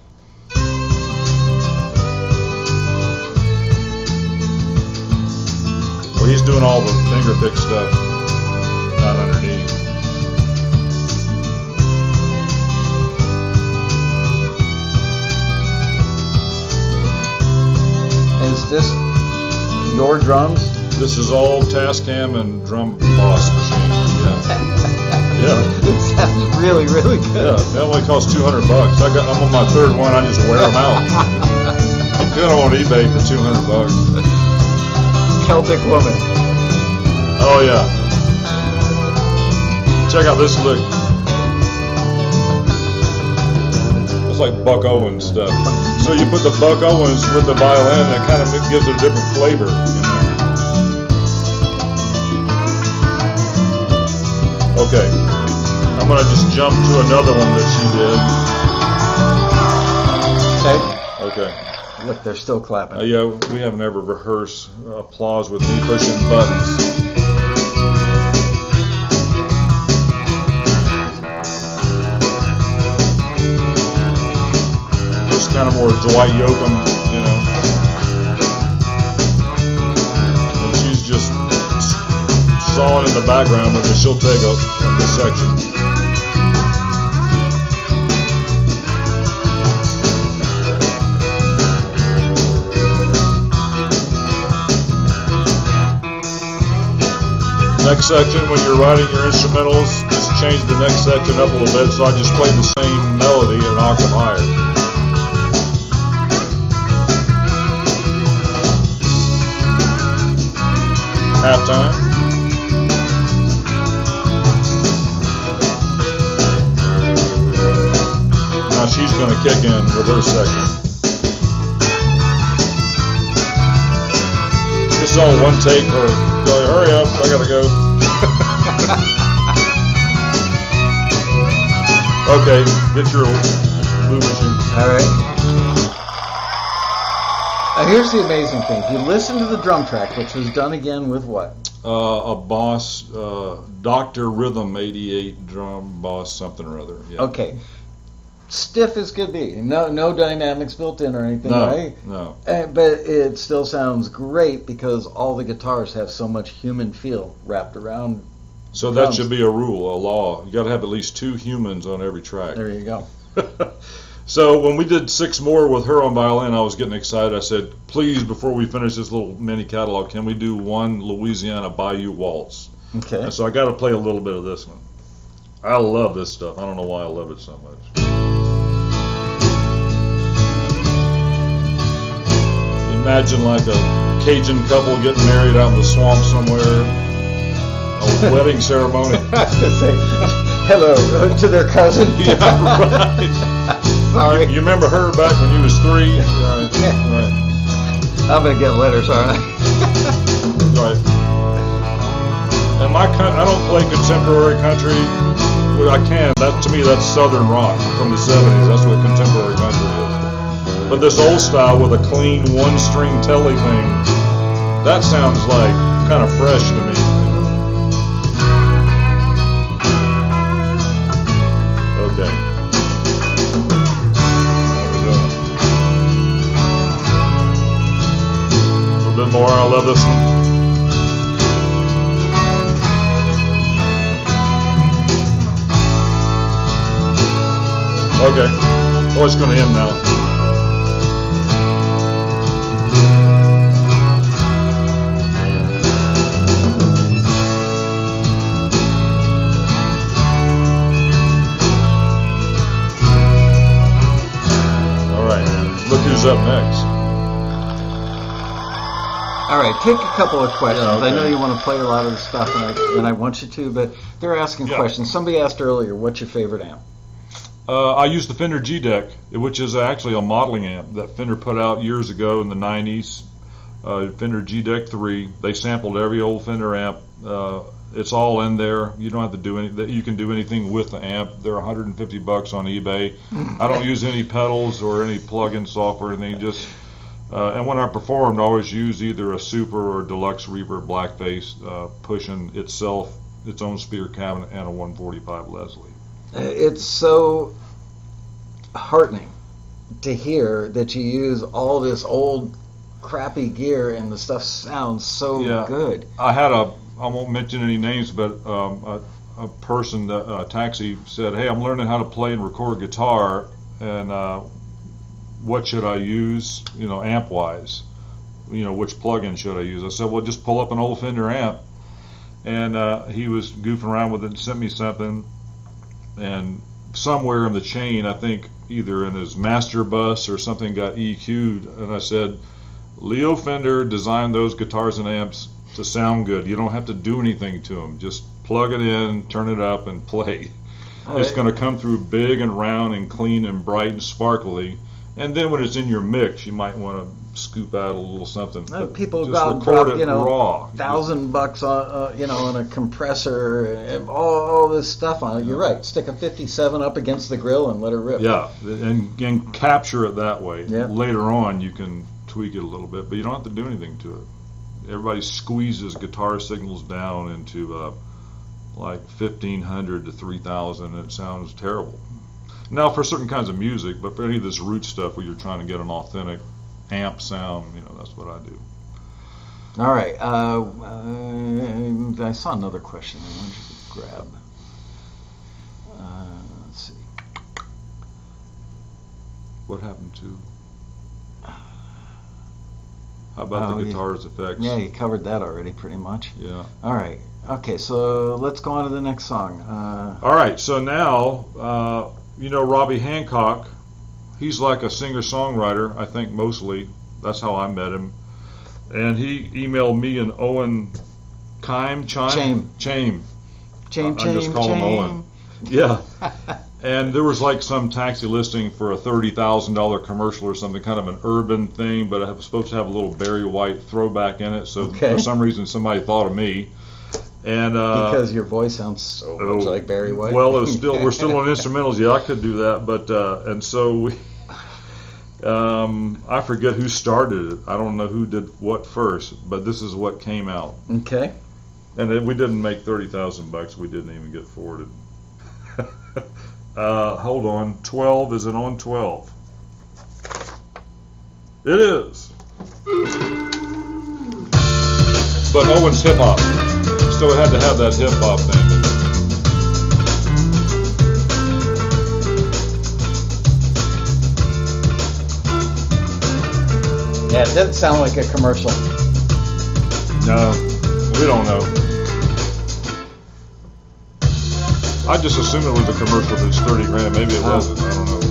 Doing all the finger pick stuff, not underneath. Is this your drums? This is all Tascam and drum boss machine. Yeah. Yeah. it sounds really, really good. Yeah, that only costs two hundred bucks. I got, I'm on my third one. I just wear them out. I'm going on eBay for two hundred bucks. Celtic woman. Oh yeah. Check out this lick. It's like Buck Owens stuff. So you put the Buck Owens with the violin, and it kind of gives it a different flavor. Okay. I'm gonna just jump to another one that she did. Okay. Okay. Look, they're still clapping. Uh, yeah, we haven't ever rehearsed applause with me pushing buttons. Just kind of more Dwight Yoakam, you know. And she's just sawing in the background, but she'll take a, a section. Next section, when you're writing your instrumentals, just change the next section up a little bit. So I just play the same melody an octave higher. Halftime. Now she's going to kick in her section. All one take or go, hurry up, I gotta go. okay, get your blue machine. All right. Now here's the amazing thing. If you listen to the drum track, which was done again with what? Uh, a boss, uh, Dr. Rhythm 88 drum boss, something or other. Yeah. Okay. Stiff as could be. No, no dynamics built in or anything, No, right? no. Uh, but it still sounds great because all the guitars have so much human feel wrapped around. So that should be a rule, a law. You got to have at least two humans on every track. There you go. so when we did six more with her on violin, I was getting excited. I said, "Please, before we finish this little mini catalog, can we do one Louisiana Bayou waltz?" Okay. And so I got to play a little bit of this one. I love this stuff. I don't know why I love it so much. Imagine like a Cajun couple getting married out in the swamp somewhere. A wedding ceremony. I was gonna say hello uh, to their cousin. yeah, right. Sorry, You remember her back when you was three? Right, right, I'm gonna get letters, aren't I? right. And my, coun- I don't play contemporary country. Well, I can. That to me, that's Southern rock from the '70s. That's what contemporary country is. But this old style with a clean one-string Tele thing, that sounds like kind of fresh to me. Okay. A little bit more. I love this one. Okay. Oh, it's going to end now. Look who's up next. All right, take a couple of questions. Yeah, I know you want to play a lot of the stuff, and I, and I want you to, but they're asking Yeah. questions. Somebody asked earlier, "What's your favorite amp?" Uh, I use the Fender G-DEC, which is actually a modeling amp that Fender put out years ago in the 90s. Uh, Fender G-DEC 3. They sampled every old Fender amp. Uh, it's all in there. You don't have to do any. You can do anything with the amp. They're 150 bucks on eBay. I don't use any pedals or any plug-in software or anything. Just uh, and when I performed, I always use either a Super or Deluxe Reverb Blackface, uh, pushing itself its own speaker cabinet and a 145 Leslie. Uh, It's so heartening to hear that you use all this old crappy gear and the stuff sounds so Yeah. good. I had a, I won't mention any names, but um, a, a person, a taxi said, "Hey, I'm learning how to play and record guitar, and uh, what should I use? You know, amp wise, you know, which plug-in should I use?" I said, "Well, just pull up an old Fender amp, and uh, he was goofing around with it and sent me something. And somewhere in the chain, I think either in his master bus or something got EQ'd, and I said, Leo Fender designed those guitars and amps to sound good. You don't have to do anything to them. Just plug it in, turn it up, and play. It's going to come through big and round and clean and bright and sparkly. And then when it's in your mix, you might want to scoop out a little something. People just go record drop, it you know, raw. thousand bucks on, uh, you know, on a compressor, and all, all this stuff on it. You're right. Stick a 57 up against the grill and let it rip. Yeah, and, and capture it that way. Later on, you can tweak it a little bit, but you don't have to do anything to it. Everybody squeezes guitar signals down into uh, like 1500 to 3000, and it sounds terrible. Now, for certain kinds of music, but for any of this root stuff where you're trying to get an authentic amp sound, you know, that's what I do. All right. Uh, uh, I saw another question I wanted you to grab. Uh, let's see. What happened to? How about Oh, the yeah. guitars effects? Yeah, you covered that already, pretty much. Yeah. All right. Okay, so let's go on to the next song. Uh, All right, so now uh, you know Robbie Hancock. He's like a singer-songwriter, I think mostly. That's how I met him. And he emailed me and Owen Kime, Chime, Chame. Chame. chain, I chain, just call him. Owen. Yeah. And there was like some taxi listing for a thirty thousand dollar commercial or something, kind of an urban thing, but it was supposed to have a little Barry White throwback in it. So Okay. for some reason, somebody thought of me. And uh, because your voice sounds so much like Barry White. Well, it was still we're still on instrumentals. Yeah, I could do that, but uh, and so we. Um, I forget who started it. I don't know who did what first, but this is what came out, okay. and we didn't make thirty thousand bucks. We didn't even get forwarded. uh, hold on, twelve. Is it on twelve? It is. But Owen's hip hop, so it had to have that hip hop thing. Yeah, it doesn't sound like a commercial. No, we don't know. I just assumed it was a commercial that's 30 grand. Maybe it wasn't. I don't know.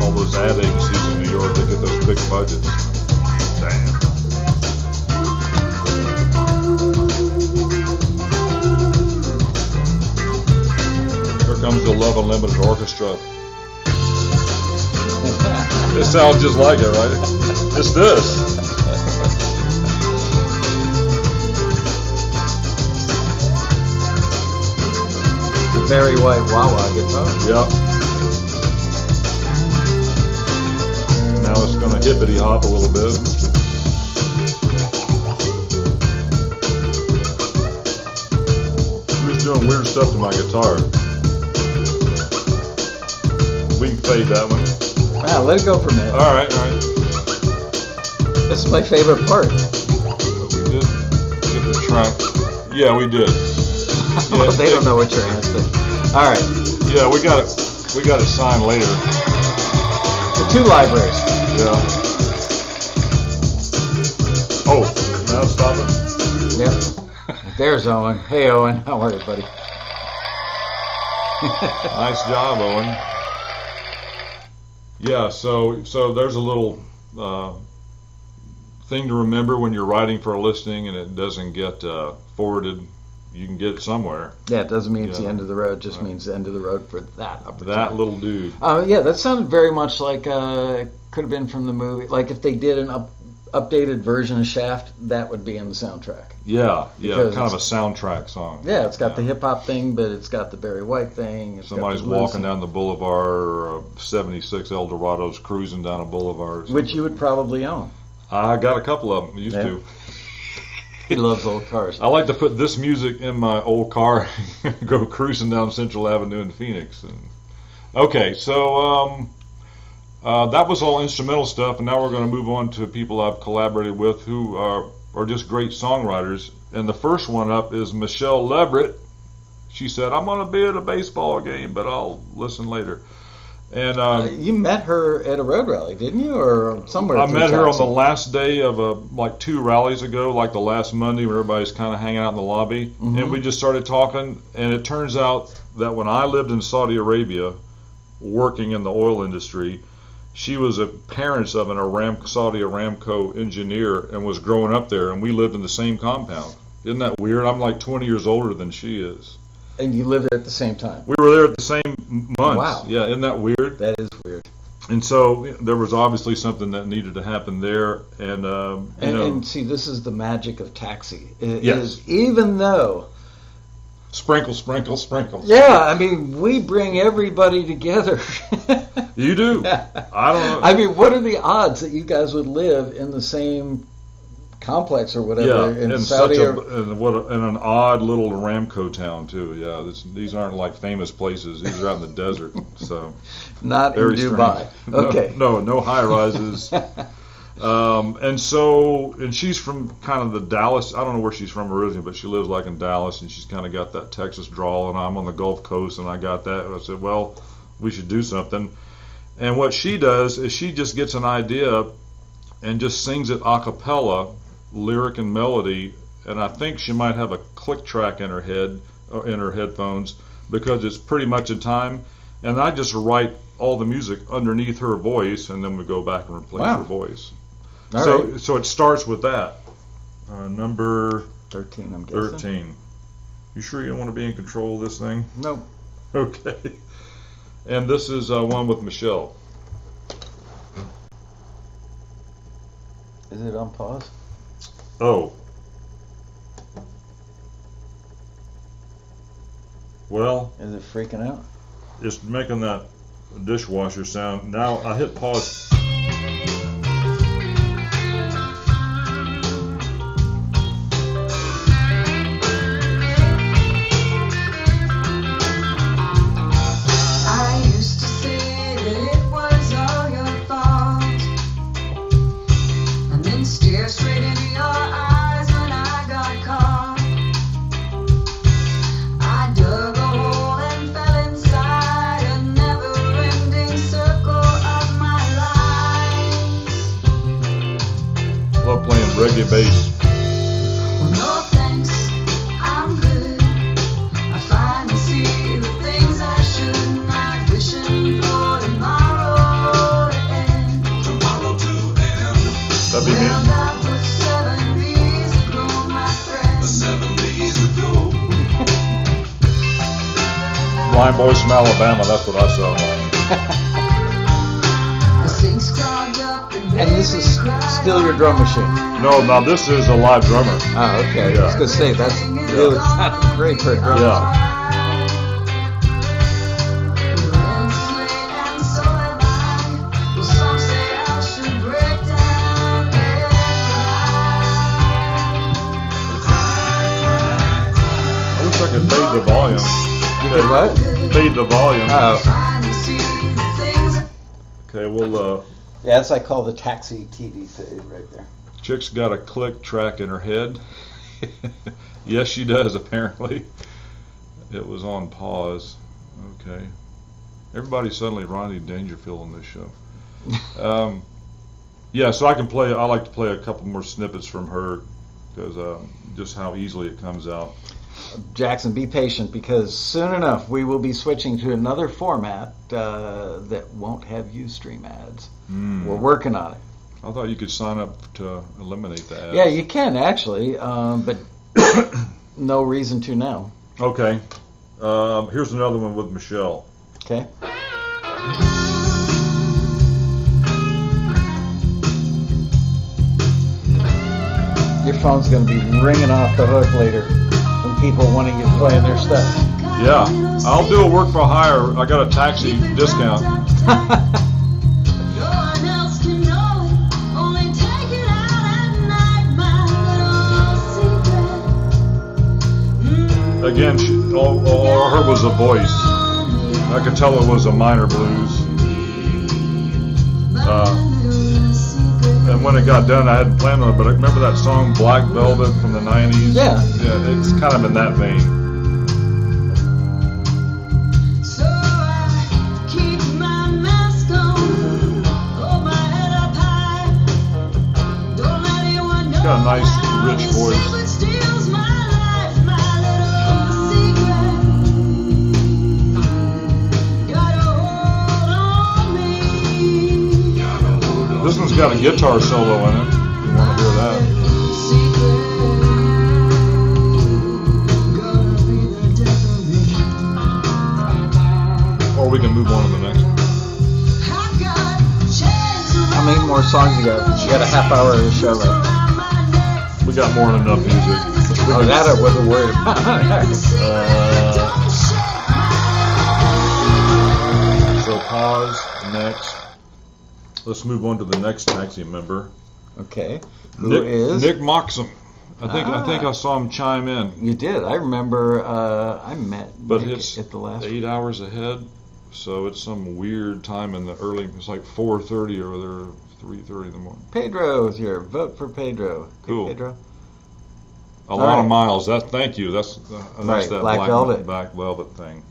All those ad agencies in New York, they get those big budgets. Damn. Here comes the Love Unlimited Orchestra. It sounds just like it, right? It's this. Barry White wah guitar. Yep. Now it's going to hippity hop a little bit. Who's doing weird stuff to my guitar? We can fade that one. Wow, let it go for a minute. All right, all right. This is my favorite part. We did get the track. Yeah, we did. Well, they don't know what you're asking. All right, Yeah, we got it. We got it signed later. the two libraries. Yeah. Oh, now stop it. Yep. There's Owen. Hey, Owen. How are you, buddy? Nice job, Owen. Yeah, so so there's a little uh, thing to remember when you're writing for a listing and it doesn't get uh, forwarded. You can get it somewhere. Yeah, it doesn't mean it's the end of the road. It just Right. means the end of the road for that opportunity. That little dude. Uh, yeah, that sounded very much like uh, could have been from the movie. Like if they did an up, updated version of Shaft, that would be in the soundtrack. Yeah, yeah, Because kind of a soundtrack song. Yeah, it's got Yeah. the hip hop thing, but it's got the Barry White thing. Somebody's walking down the boulevard, or uh, 76 Eldorado's cruising down a boulevard. which you would probably own. I got a couple of them. Used Yeah. to. He loves old cars. I like to put this music in my old car and go cruising down Central Avenue in Phoenix. And, okay, so um, uh, that was all instrumental stuff, and now we're going to move on to people I've collaborated with who are, are just great songwriters. And the first one up is Michelle Leverett. She said, I'm going to be at a baseball game, but I'll listen later. And Uh, uh, you met her at a road rally, didn't you, or somewhere? I met her on the last day of a, like two rallies ago, like the last Monday where everybody's kind of hanging out in the lobby, Mhm. and we just started talking. And it turns out that when I lived in Saudi Arabia, working in the oil industry, she was a parents of an Aram Saudi Aramco engineer and was growing up there, and we lived in the same compound. Isn't that weird? I'm like 20 years older than she is. And you lived there at the same time. We were there at the same month. Wow. Yeah, isn't that weird? That is weird. And so there was obviously something that needed to happen there, and um, you And, know, and see, this is the magic of taxi. It Yes. is even though, sprinkle, sprinkle, sprinkle. yeah, I mean, we bring everybody together. You do. I don't know. I mean, what are the odds that you guys would live in the same complex or whatever yeah, in and Saudi such a Arabia? and what a, and an odd little Aramco town too. Yeah, this, these aren't like famous places. These are out in the desert. So Not in Dubai. strange. Okay. No, no, no high rises. um, and so, and she's from kind of the Dallas. I don't know where she's from originally, but she lives like in Dallas, and she's kind of got that Texas drawl. And I'm on the Gulf Coast, and I got that. And I said, well, we should do something. And what she does is she just gets an idea and just sings it a cappella, lyric and melody. And I think she might have a click track in her head or in her headphones because it's pretty much in time. And I just write all the music underneath her voice, and then we go back and replace Wow. her voice. All so, right. so it starts with that. Uh, number 13, I'm guessing. 13. You sure you don't want to be in control of this thing? No. Okay. And this is uh, one with Michelle. Is it on pause? Oh. Well, Is it freaking out? it's making that dishwasher sound. Now I hit pause. Your machine. No, now this is a live drummer. Oh, okay. I was Yeah. going to say, that's really sounding great for a drum Yeah. I wish I could fade the volume. You did what? Fade the volume. Oh. Okay, well, uh, Yeah, that's I call the taxi TV fade right there. Chick's got a click track in her head. yes, she does, apparently. It was on pause. Okay. Everybody's suddenly Ronnie Dangerfield on this show. Um, yeah, so I can play, I like to play a couple more snippets from her because uh, just how easily it comes out. Jackson, be patient because soon enough we will be switching to another format uh, that won't have Ustream ads. Hmm. We're working on it. I thought you could sign up to eliminate the ads. Yeah, you can actually, um, but no reason to now. Okay. Um, here's another one with Michelle. Okay. Your phone's going to be ringing off the hook later when people wanting you playing their stuff. Yeah, I'll do a work for hire. I got a taxi discount. again, she, all, all her was a voice. I could tell it was a minor blues. Uh, and when it got done, I hadn't planned on it, but I remember that song Black Velvet from the 90s? Yeah. Yeah, it's kind of in that vein. got a nice rich voice. This one's got a guitar solo in it. You want to hear that? Or we can move on to the next one. How many more songs you got? You got a half hour of the show left. We got more than enough music. Oh, that I wasn't worried about. Uh, so pause. Next. Let's move on to the next taxi member. okay. Who Nick, is? Nick Moxham. I think I think Ah. I saw him chime in, You did. I remember. Uh, I met but Nick it's at the last. eight hours ahead, so it's some weird time in the early. It's like 4:30 or there 3:30 in the morning. Pedro is here. Vote for Pedro. Cool. Pedro. A lot of miles. That thank you. That's uh, that's Right, that Black Velvet. black velvet thing.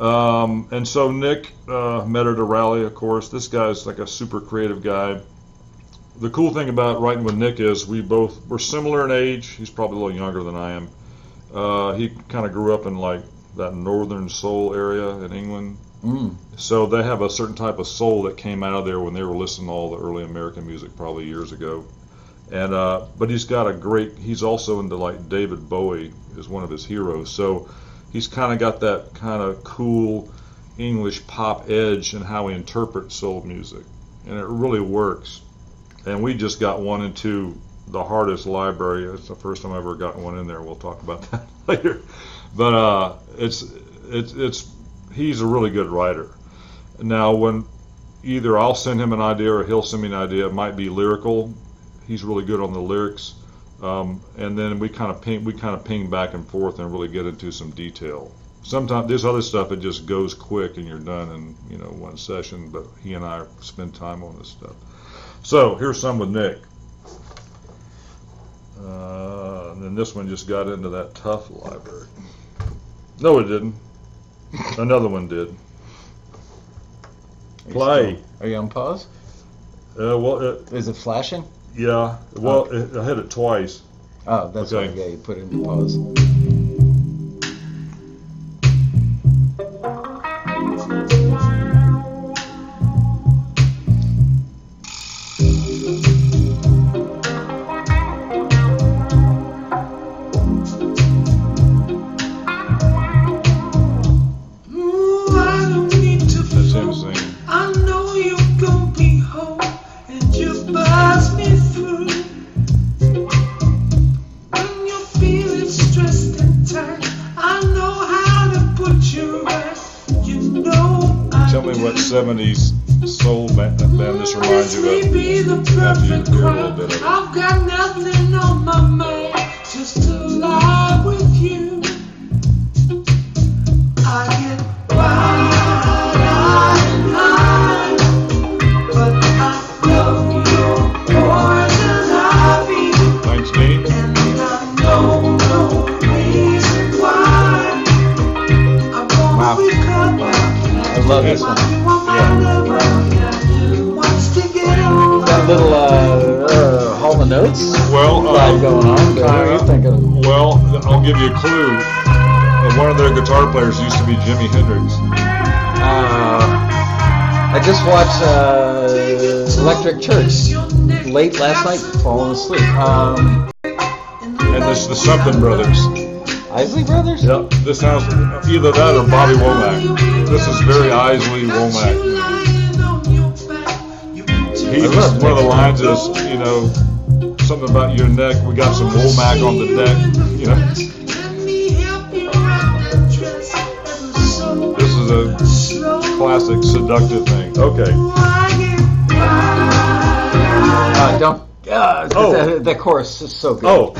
Um, and so Nick uh, met at a rally. Of course, this guy's like a super creative guy. The cool thing about writing with Nick is we both we're similar in age. He's probably a little younger than I am. Uh, he kind of grew up in like that northern soul area in England. Mm. So they have a certain type of soul that came out of there when they were listening to all the early American music, probably years ago. And uh, but he's got a great. He's also into like David Bowie is one of his heroes. So he's kind of got that kind of cool English pop edge in how he interprets soul music, and it really works. And we just got one into the hardest library. It's the first time I ever got one in there. We'll talk about that later. But uh, it's it's it's he's a really good writer. Now when either I'll send him an idea or he'll send me an idea, it might be lyrical. He's really good on the lyrics. Um, and then we kind of ping we kind of ping back and forth and really get into some detail. Sometimes this other stuff it just goes quick and you're done in you know one session. But he and I spend time on this stuff. So here's some with Nick. Uh, and then this one just got into that tough library. No, it didn't. Another one did. Are you Play. still- Are you on pause? Uh, well, it, Is it flashing? Yeah. Well, it, I hit it twice. Oh, that's Okay. right. Yeah, you put it into pause. Something Brothers. Isley Brothers? Yep. This sounds either that or Bobby Womack. This is very Isley Womack. He I love one of the lines is, you know, something about your neck. We got some Womack on the deck. You know, this is a classic seductive thing. Okay. Uh, don't. Uh, Oh. the, the chorus is so good. Oh,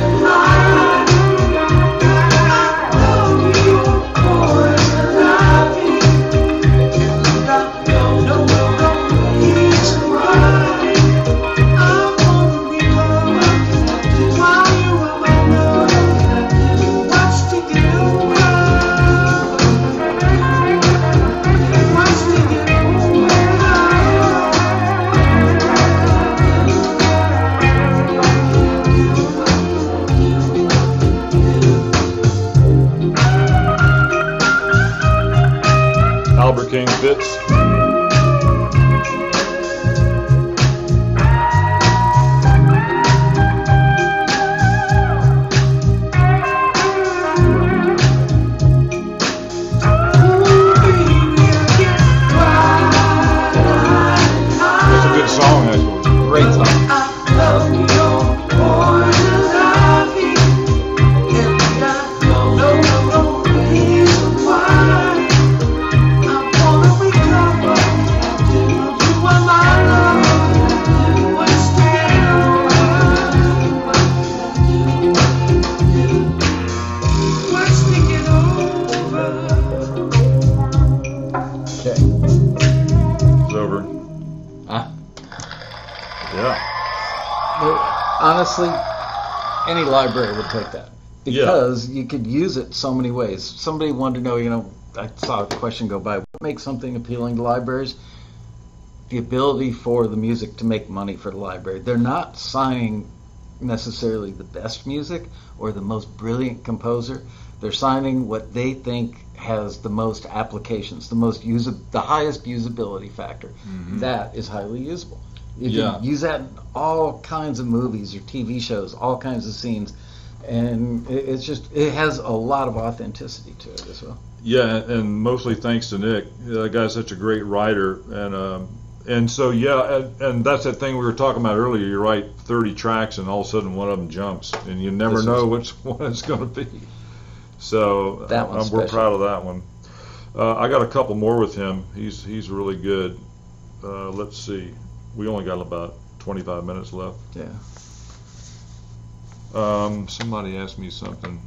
library would take that Yeah. because you could use it so many ways. Somebody wanted to know, you know, I saw a question go by. What makes something appealing to libraries? The ability for the music to make money for the library. They're not signing necessarily the best music or the most brilliant composer. They're signing what they think has the most applications, the most usa- the highest usability factor. Mm-hmm. That is highly usable. You Yeah. can use that in all kinds of movies or TV shows, all kinds of scenes, and it, it's just it has a lot of authenticity to it as well. Yeah, and mostly thanks to Nick. That guy's such a great writer, and um, and so yeah, and, and that's that thing we were talking about earlier. You write 30 tracks, and all of a sudden one of them jumps, and you never This know which one it's going to be. So That one's we're proud of that one. Uh, I got a couple more with him. He's he's really good. Uh, let's see, we only got about 25 minutes left. Yeah. Um, somebody asked me something.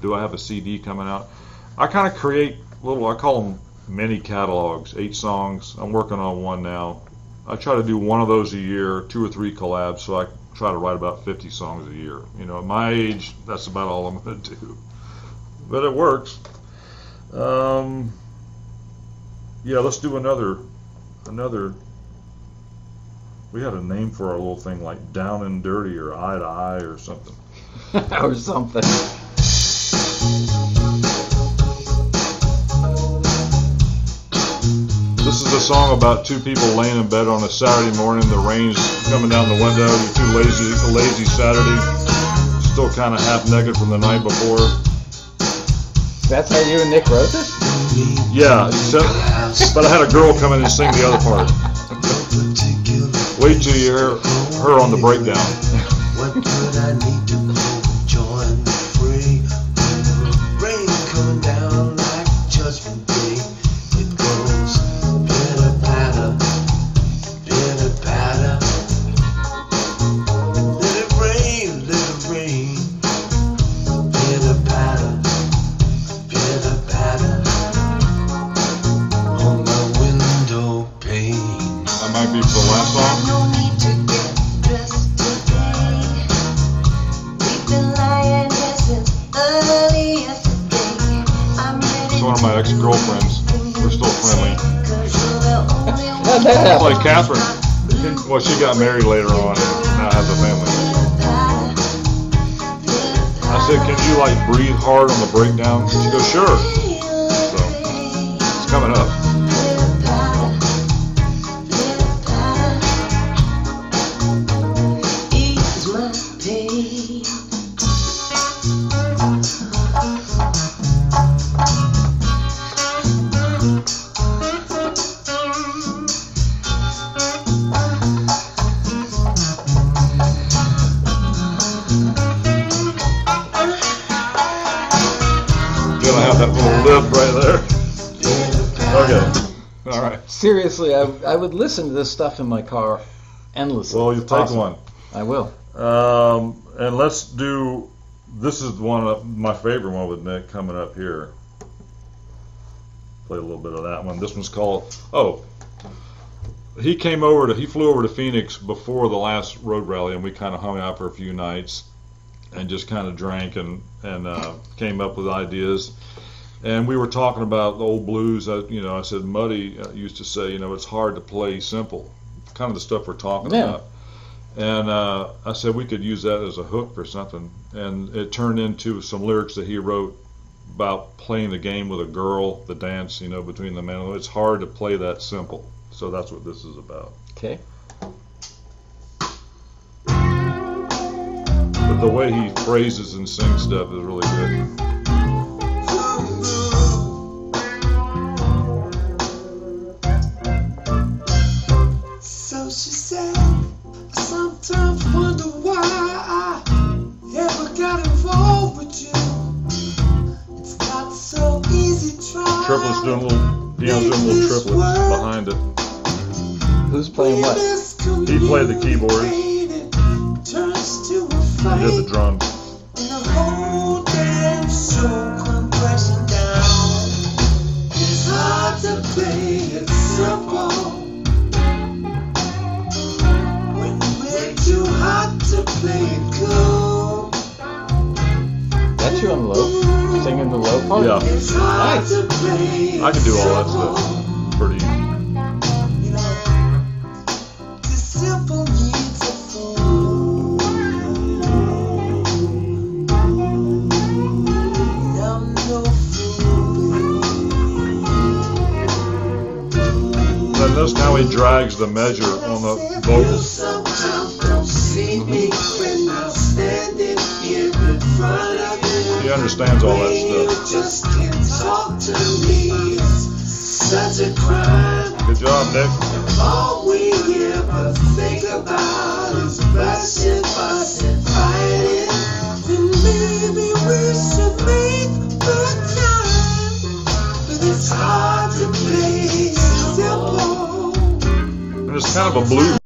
Do I have a CD coming out? I kind of create little. I call them mini catalogs. Eight songs. I'm working on one now. I try to do one of those a year, two or three collabs. So I try to write about 50 songs a year. You know, at my age, that's about all I'm going to do. But it works. Um, yeah, let's do another. Another. We had a name for our little thing like Down and Dirty or Eye to Eye or something. or something. This is a song about two people laying in bed on a Saturday morning. The rain's coming down the window. You're too lazy, a lazy Saturday. Still kind of half naked from the night before. That's how you and Nick wrote this? Yeah, so, but I had a girl come in and sing the other part. Wait till you hear her on the breakdown. Catherine. Well, she got married later on and now has a family. I said, can you like breathe hard on the breakdown? She goes, sure. So it's coming up. Seriously, I, I would listen to this stuff in my car endlessly. Well, you take Awesome. one. I will. Um, and let's do. This is one of my favorite one with Nick coming up here. Play a little bit of that one. This one's called. Oh, he came over to. He flew over to Phoenix before the last road rally, and we kind of hung out for a few nights, and just kind of drank and and uh, came up with ideas. And we were talking about the old blues. I, you know, I said Muddy uh, used to say, you know, it's hard to play simple. Kind of the stuff we're talking Yeah. about. And uh, I said we could use that as a hook for something. And it turned into some lyrics that he wrote about playing the game with a girl, the dance, you know, between the men. It's hard to play that simple. So that's what this is about. Okay. But the way he phrases and sings stuff is really good. Triplets doing little, Dion's doing a little triplets behind it. Who's playing what? He played the keyboard. Turns to a He did the drums. Part. Yeah. Nice. I can do all that stuff. Pretty. And notice how he drags the measure on the vocals. He understands all that stuff. just can't talk to me. It's such a crime. Good job, Nick. All we ever think about is fighting. Then maybe we should make the time. But it's hard to play simple. Kind of a blues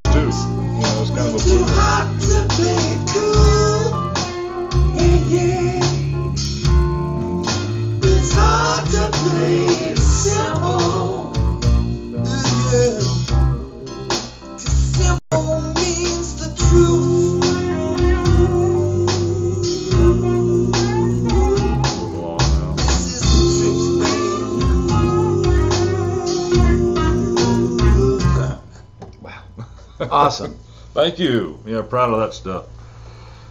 Thank you. Yeah, proud of that stuff.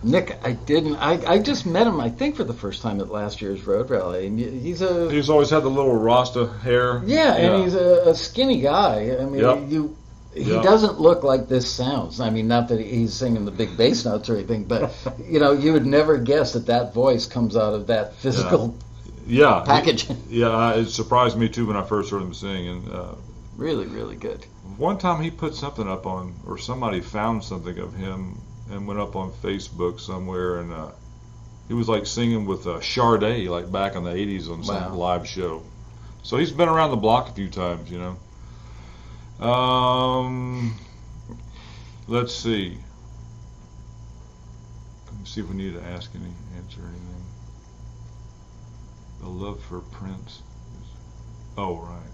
Nick, I didn't. I, I just met him. I think for the first time at last year's road rally, and he's a He's always had the little Rasta hair. yeah, and he's a, a skinny guy. I mean, Yep. you. He Yep. doesn't look like this sounds. I mean, not that he's singing the big bass notes or anything, but you know, you would never guess that that voice comes out of that physical yeah. he- package. yeah, it surprised me too when I first heard him sing. And uh, really, really good. one time he put something up on, or somebody found something of him and went up on Facebook somewhere, and uh, he was like singing with uh, Sade, like back in the '80s on some Wow. live show. So he's been around the block a few times, you know. Um, let's see. Let me see if we need to ask any, answer anything. The love for Prince. Is, oh right.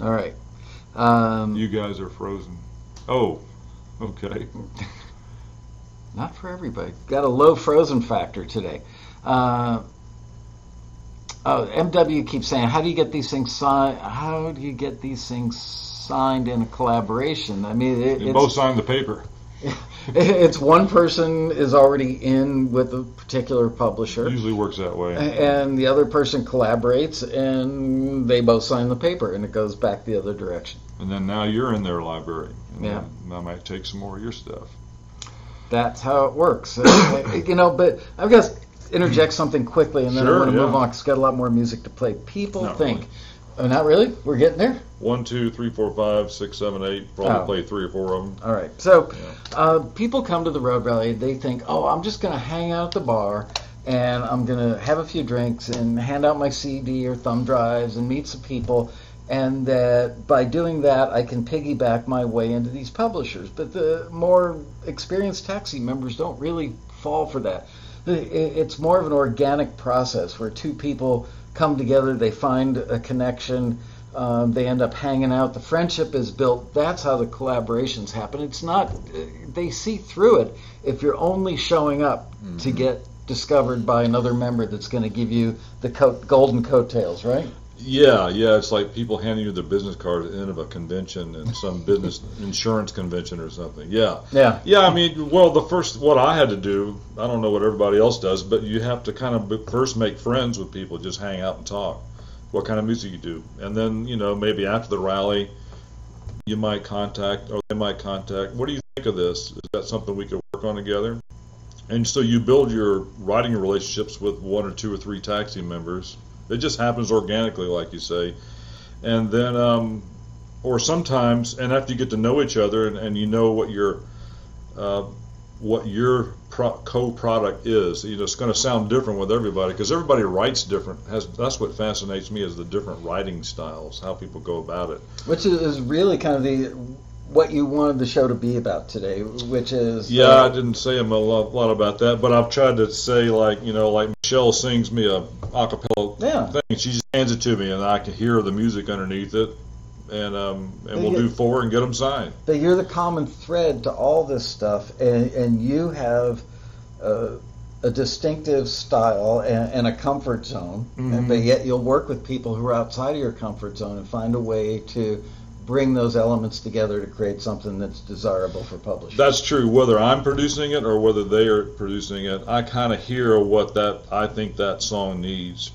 All right. Um, You guys are frozen. Oh, okay. Not for everybody. Got a low frozen factor today. Uh, oh, MW keeps saying, "How do you get these things signed? How do you get these things signed in a collaboration?" I mean, it, it's, both signed the paper. it's one person is already in with a particular publisher, Usually works that way. and the other person collaborates, and they both sign the paper, and it goes back the other direction. And then now you're in their library. And Yeah. I might take some more of your stuff. That's how it works. You know, but I've got to interject something quickly, and then I Sure, want to yeah. move on because got a lot more music to play. People Not think, really. Oh, not really. We're getting there. One, two, three, four, five, six, seven, eight. Probably Oh. play three or four of them. All right. So, Yeah. uh, people come to the road rally. They think, oh, I'm just going to hang out at the bar, and I'm going to have a few drinks and hand out my CD or thumb drives and meet some people. And that by doing that, I can piggyback my way into these publishers. But the more experienced taxi members don't really fall for that. It's more of an organic process where two people come together, they find a connection, um, they end up hanging out. The friendship is built. That's how the collaborations happen. It's not, they see through it if you're only showing up to get discovered by another member that's going to give you the coat, golden coattails, right? Yeah, yeah, it's like people handing you their business card at the end of a convention and some business insurance convention or something. Yeah. Yeah. Yeah, I mean, well, the first, what I had to do, I don't know what everybody else does, but you have to kind of first make friends with people, just hang out and talk. What kind of music you do. And then, you know, maybe after the rally, you might contact, or they might contact, what do you think of this? Is that something we could work on together? And so you build your writing relationships with one or two or three taxi members. It just happens organically, like you say. And then, um, or sometimes, and after you get to know each other and, and you know what your uh, what your pro- co-product is, you know, it's going to sound different with everybody because everybody writes different. Has that's what fascinates me is the different writing styles, how people go about it. Which is, is really kind of the what you wanted the show to be about today, which is Yeah, uh, I didn't say a lot, lot about that, but I've tried to say like you know, like Michelle sings me a acapella Yeah. thing. She just hands it to me, and I can hear the music underneath it, and um, and we'll do four and get them signed. But you're the common thread to all this stuff, and, and you have uh, a distinctive style and, and a comfort zone, Mhm. but yet you'll work with people who are outside of your comfort zone and find a way to bring those elements together to create something that's desirable for publishers. That's true. Whether I'm producing it or whether they are producing it, I kind of hear what that I think that song needs.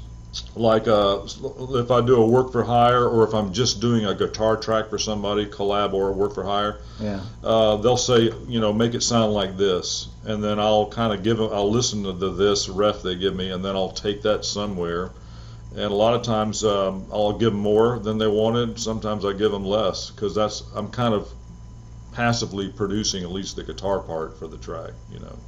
Like uh, if I do a work for hire, or if I'm just doing a guitar track for somebody, collab or work for hire, yeah. uh, they'll say, you know, make it sound like this, and then I'll kind of give them, I'll listen to the, this ref they give me, and then I'll take that somewhere. And a lot of times um, I'll give them more than they wanted. Sometimes I give them less because that's I'm kind of passively producing at least the guitar part for the track, you know.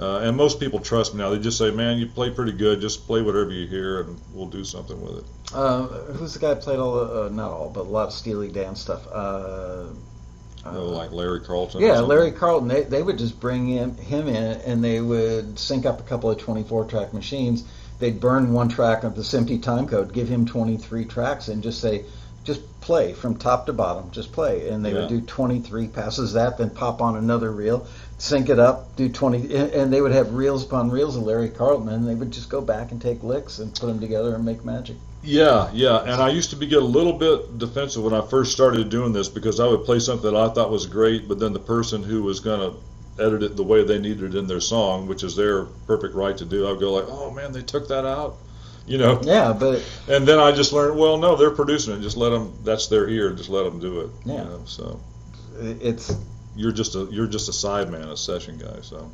Uh, and most people trust me now. They just say, "Man, you play pretty good. Just play whatever you hear, and we'll do something with it." Uh, who's the guy who played all the, uh, not all, but a lot of Steely Dan stuff? Uh, You know, like Larry Carlton. Yeah. Larry Carlton. They, they would just bring him, him in and they would sync up a couple of 24 track machines. They'd burn one track of this empty time code, give him 23 tracks, and just say, just play from top to bottom, just play. And they would do 23 passes that, then pop on another reel, sync it up, do 20, and and they would have reels upon reels of Larry Carlton, and they would just go back and take licks and put them together and make magic. Yeah, yeah, and I used to be get a little bit defensive when I first started doing this because I would play something that I thought was great, but then the person who was gonna edit it the way they needed it in their song, which is their perfect right to do, I'd go like, "Oh man, they took that out," you know. Yeah, but And then I just learned, well, no, they're producing it. Just let them. That's their ear. Just let them do it. Yeah. You know, so it's you're just a you're just a sideman, a session guy. So.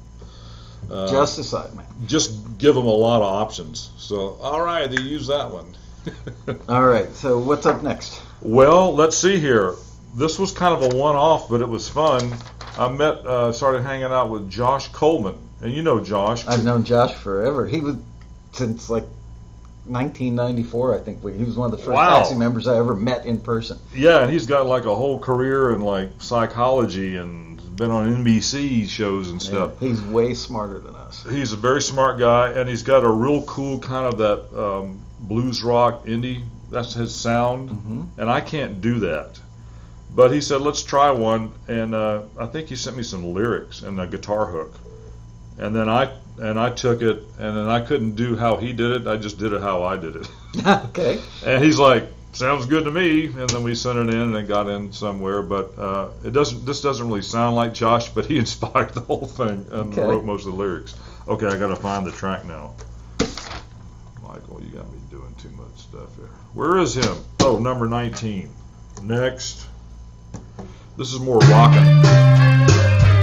Uh, just a side man. just give them a lot of options. So, all right, they use that one. All right, so what's up next? Well, let's see here. This was kind of a one-off, but it was fun. I met, uh, started hanging out with Josh Coleman, and you know Josh. I've known Josh forever. He was since like 1994, I think. He was one of the first Wow. taxi members I ever met in person. Yeah, and he's got like a whole career in like psychology and been on NBC shows and stuff. He's way smarter than us. He's a very smart guy, and he's got a real cool kind of that um, blues rock indie. That's his sound, hmm and I can't do that. But he said, let's try one, and uh, I think he sent me some lyrics and a guitar hook, and then I and I took it, and then I couldn't do how he did it. I just did it how I did it, okay. and he's like, sounds good to me. And then we sent it in, and it got in somewhere. But uh, it doesn't. This doesn't really sound like Josh, but he inspired the whole thing and Okay. wrote most of the lyrics. Okay, I got to find the track now. Michael, you got me doing too much stuff here. Where is him? Oh, number 19. Next. This is more rockin'.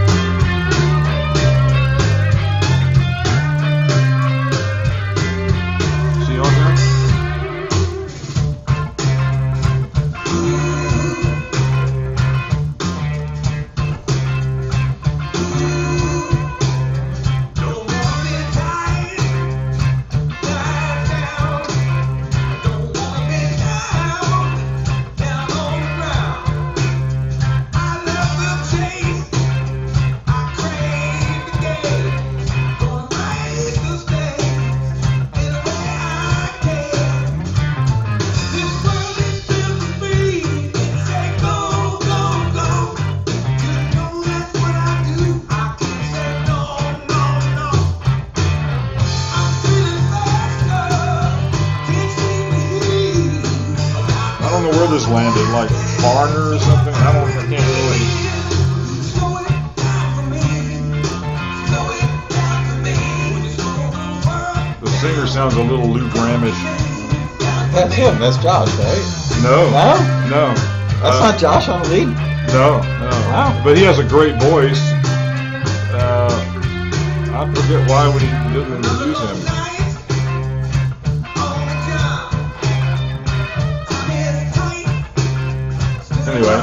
Josh on the lead. No, no. Wow. But he has a great voice. Uh, I forget why we didn't use him. Anyway,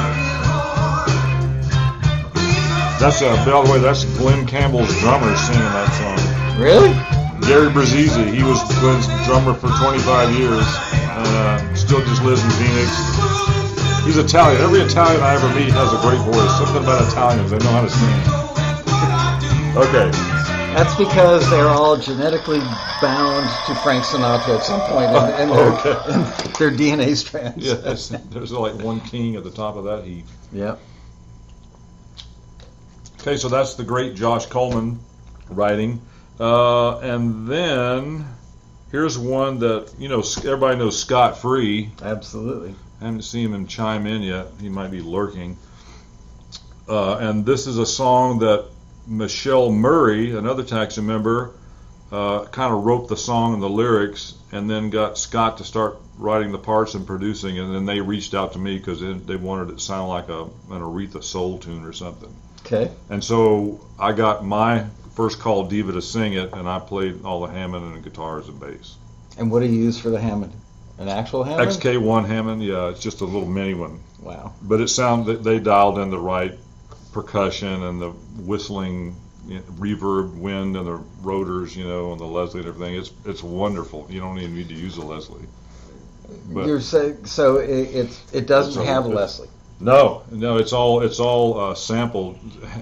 that's uh, by the way, that's Glen Campbell's drummer singing that song. Really? Gary Brazzi, he was Glen's drummer for 25 years, and uh, still just lives in Phoenix. He's Italian. Every Italian I ever meet has a great voice. Something about Italians, they know how to sing. Okay. That's because they're all genetically bound to Frank Sinatra at some point in, in, their, Okay. in their DNA strands. Yeah, that's, there's like one king at the top of that heap. Yep. Okay, so that's the great Josh Coleman writing. Uh, and then here's one that, you know, everybody knows Scott Free. Absolutely. I haven't seen him chime in yet. He might be lurking. Uh, and this is a song that Michelle Murray, another taxi member, uh, kind of wrote the song and the lyrics, and then got Scott to start writing the parts and producing. And then they reached out to me because they, they wanted it to sound like a, an Aretha Soul tune or something. Okay. And so I got my first call diva to sing it, and I played all the Hammond and the guitars and bass. And what do you use for the Hammond? An actual Hammond? XK1 Hammond, yeah, it's just a little mini one. Wow. but it sounded they dialed in the right percussion and the whistling you know, reverb wind and the rotors you know and the leslie and everything it's it's wonderful you don't even need to use a leslie but You're saying so it, it's it doesn't It's a- have a Leslie. no no it's all it's all uh, sampled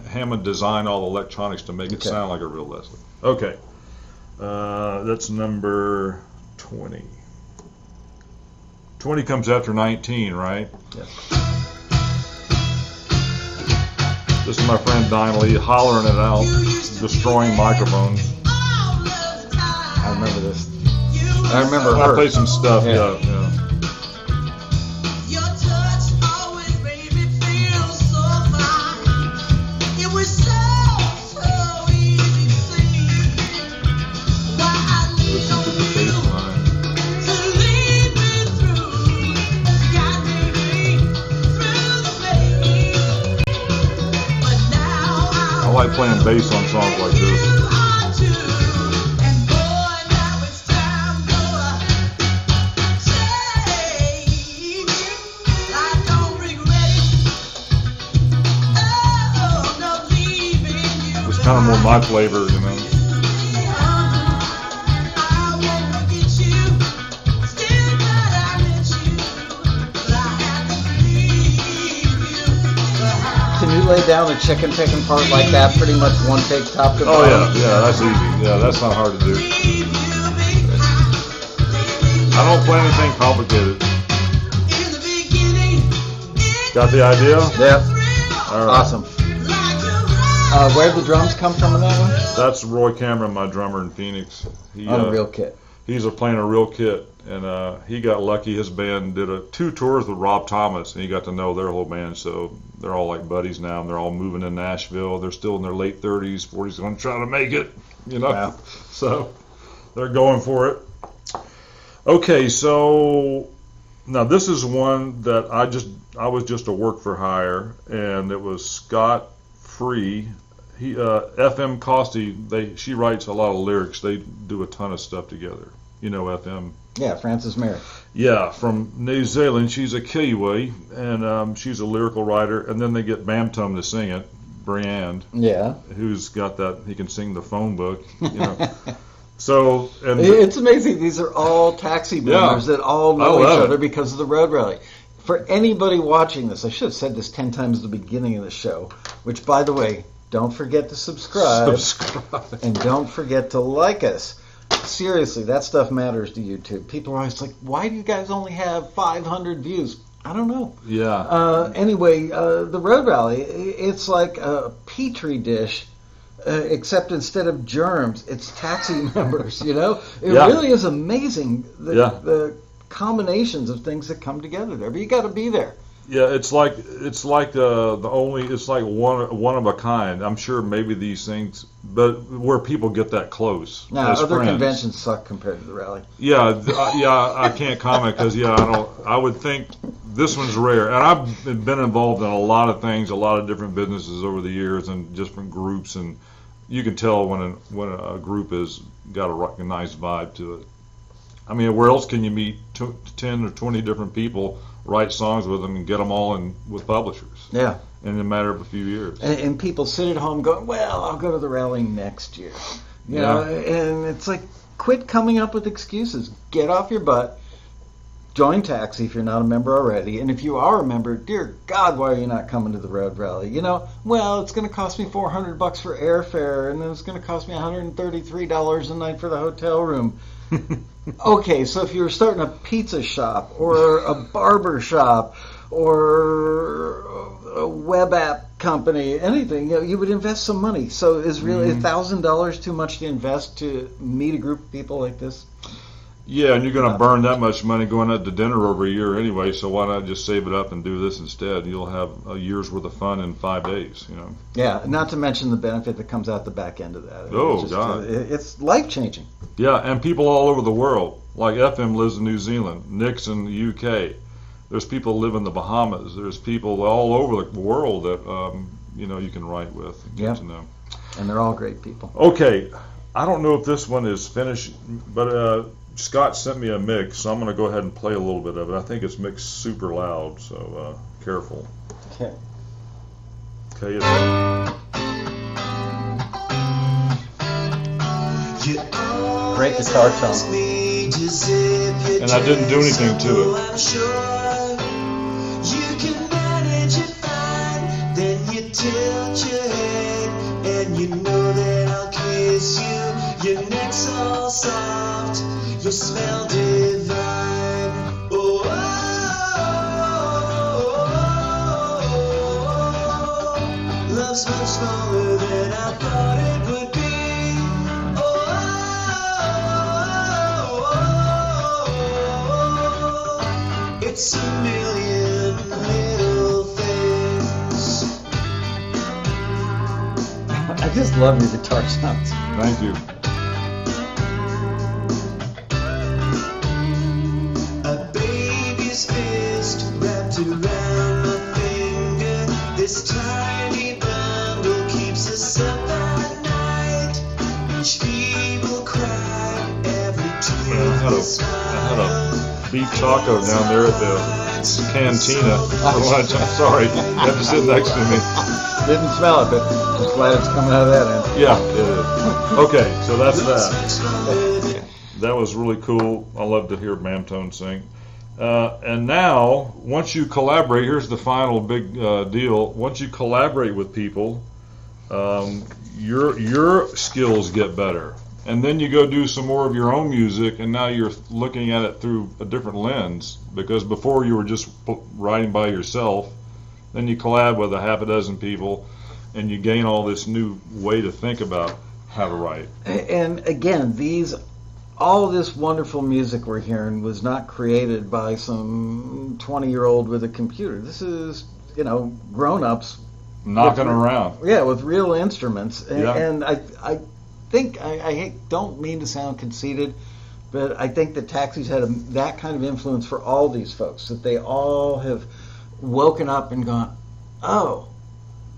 hammond designed all the electronics to make it Okay. sound like a real leslie okay uh, that's number 20 20 comes after 19 right This is my friend Don Lee hollering it out, destroying microphones. I remember this. I remember I her. played some stuff, Yeah. yeah, playing bass on songs like this. It's kind of more my flavor, you know. Lay down a chicken picking part like that pretty much one take top to bottom? Oh yeah, yeah, that's easy. Yeah, that's not hard to do. Leave you behind. I don't play anything complicated. In the beginning, it Got the idea? Yeah. All right. Awesome. Uh, where the drums come from in that one? That's Roy Cameron, my drummer in Phoenix. He, On uh, a real kit. he's a playing a real kit, and uh, he got lucky. His band did a two tours with Rob Thomas, and he got to know their whole band. So they're all like buddies now, and they're all moving to Nashville. They're still in their late 30s, 40s, going to try to make it. You know, Wow. so they're going for it. Okay, so now this is one that I just I was just a work for hire, and it was Scott Free. He uh, FM Costi. They she writes a lot of lyrics. They do a ton of stuff together. You know FM. Yeah, Frances Merrick. Yeah, from New Zealand. She's a Kiwi, and um, she's a lyrical writer. And then they get Bam Bamtum to sing it, Briand, Yeah. who's got that. He can sing the phone book. You know. so and It's amazing. These are all taxi Yeah. that all know each it. other because of the road rally. For anybody watching this, I should have said this 10 times at the beginning of the show, which, by the way, don't forget to subscribe subscribe. and don't forget to like us. Seriously, that stuff matters to YouTube. People are always like, why do you guys only have 500 views? I don't know. Yeah. Uh, anyway, uh, the road Rally, it's like a petri dish, uh, except instead of germs, it's taxi members. You know, it Yeah. really is amazing the, Yeah. the combinations of things that come together there. But you got to be there. Yeah, it's like it's like uh, the only it's like one one of a kind. I'm sure maybe these things, but where people get that close. As other friends. conventions suck compared to the rally. Yeah, th- uh, yeah, I can't comment because yeah, I don't. I would think this one's rare, and I've been- involved in a lot of things, a lot of different businesses over the years, and different groups, and you can tell when a, when a group has got a nice vibe to it. I mean, where else can you meet t- ten or twenty different people, write songs with them, and get them all in with publishers Yeah. in a matter of a few years? And, and people sit at home going, well, I'll go to the rally next year. You Yeah. know, and it's like, quit coming up with excuses. Get off your butt. Join Taxi if you're not a member already. And if you are a member, dear God, why are you not coming to the Road Rally? You know, well, it's going to cost me 400 bucks for airfare, and then it's going to cost me $133 a night for the hotel room. Okay, so if you were starting a pizza shop or a barber shop or a web app company, anything, you, know, you would invest some money. So is really a mm-hmm. thousand dollars too much to invest to meet a group of people like this? Yeah, and you're going to burn that much money going out to dinner over a year anyway. So why not just save it up and do this instead? You'll have a year's worth of fun in five days. You know. Yeah, not to mention the benefit that comes out the back end of that. Oh, It's just, God. uh, it's life changing. Yeah, and people all over the world. Like FM lives in New Zealand, Nick's in the UK. There's people live in the Bahamas. There's people all over the world that um, you know you can write with and get Yeah. to know. And they're all great people. Okay, I don't know if this one is finished, but uh, Scott sent me a mix, so I'm going to go ahead and play a little bit of it. I think it's mixed super loud, so uh, careful. Okay. Okay, it's, Great guitar tone. and I didn't do anything to it. I'm you can manage it fine. Then you tilt your head, and you know that I'll kiss you. Your neck's all soft, you smell divine. Oh, oh, oh, oh. love's much smaller than I thought it would be. Oh, it's a million little things. I just love your guitar sounds. thank you. Had a. I had a beef taco down there at the cantina. Lunch. I'm sorry, you have to sit next to me. Didn't smell it, but I'm glad it's coming out of that end. Yeah, it is. Okay, so that's that. That was really cool. I love to hear Mamtone sing. Uh, and now, once you collaborate, here's the final big uh, deal. Once you collaborate with people, um, your your skills get better, and then you go do some more of your own music, and now you're looking at it through a different lens. Because before you were just writing by yourself, then you collab with a half a dozen people, and you gain all this new way to think about how to write. And again, these all this wonderful music we're hearing was not created by some 20 year old with a computer. This is, you know, grown ups, Knocking around. yeah, with real instruments. And, Yeah. and I, I think, I, I don't mean to sound conceited, but I think that Taxis had a, that kind of influence for all these folks, that they all have woken up and gone, oh,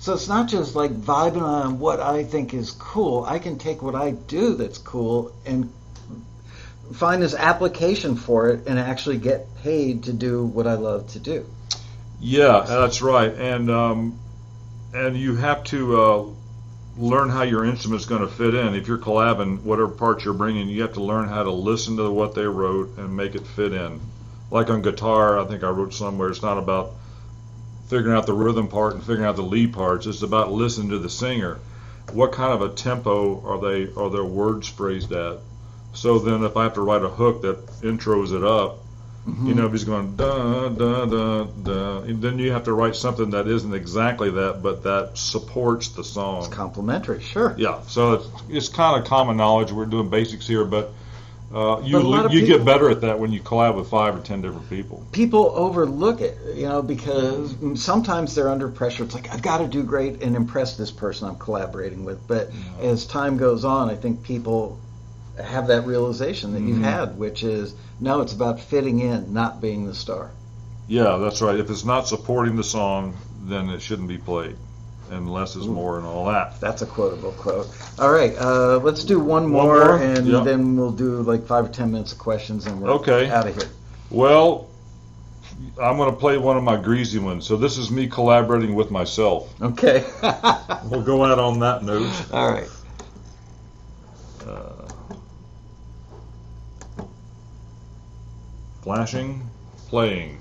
so it's not just like vibing on what I think is cool. I can take what I do that's cool and find this application for it and actually get paid to do what I love to do. Yeah, that's right. And um, and you have to uh, learn how your instrument's going to fit in. If you're collabing, whatever parts you're bringing, you have to learn how to listen to what they wrote and make it fit in. Like on guitar, I think I wrote somewhere. It's not about figuring out the rhythm part and figuring out the lead parts. It's about listening to the singer. What kind of a tempo are they are their words phrased at? So then, if I have to write a hook that intros it up, you know, if he's going da da da da, and then you have to write something that isn't exactly that, but that supports the song. It's song. complimentary, sure. Yeah, so it's, it's kind of common knowledge. We're doing basics here, but Uh, you But a lot of you people- get better at that when you collab with five or ten different people. people overlook it, you know, because sometimes they're under pressure. It's like I've got to do great and impress this person I'm collaborating with. But as time goes on, I think people have that realization that you've Mhm. had, which is no, it's about fitting in, not being the star. Yeah, that's right. If it's not supporting the song, then it shouldn't be played, and less is more and all that. That's a quotable quote. All right, uh, let's do one more, more? and Yeah. then we'll do like five or ten minutes of questions, and we're Okay. out of here. Well, I'm going to play one of my greasy ones. So this is me collaborating with myself. Okay. We'll go out on that note. All right. Uh, flashing, playing.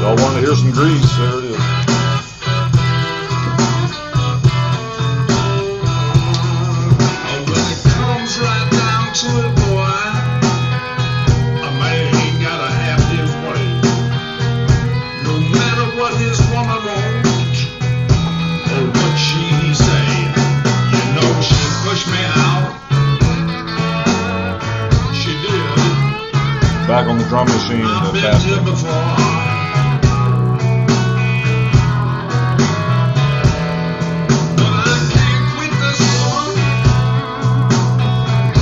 Y'all want to hear some grease? There it is. Back on the drum machine. I've The been fast here before. But I can't quit this one,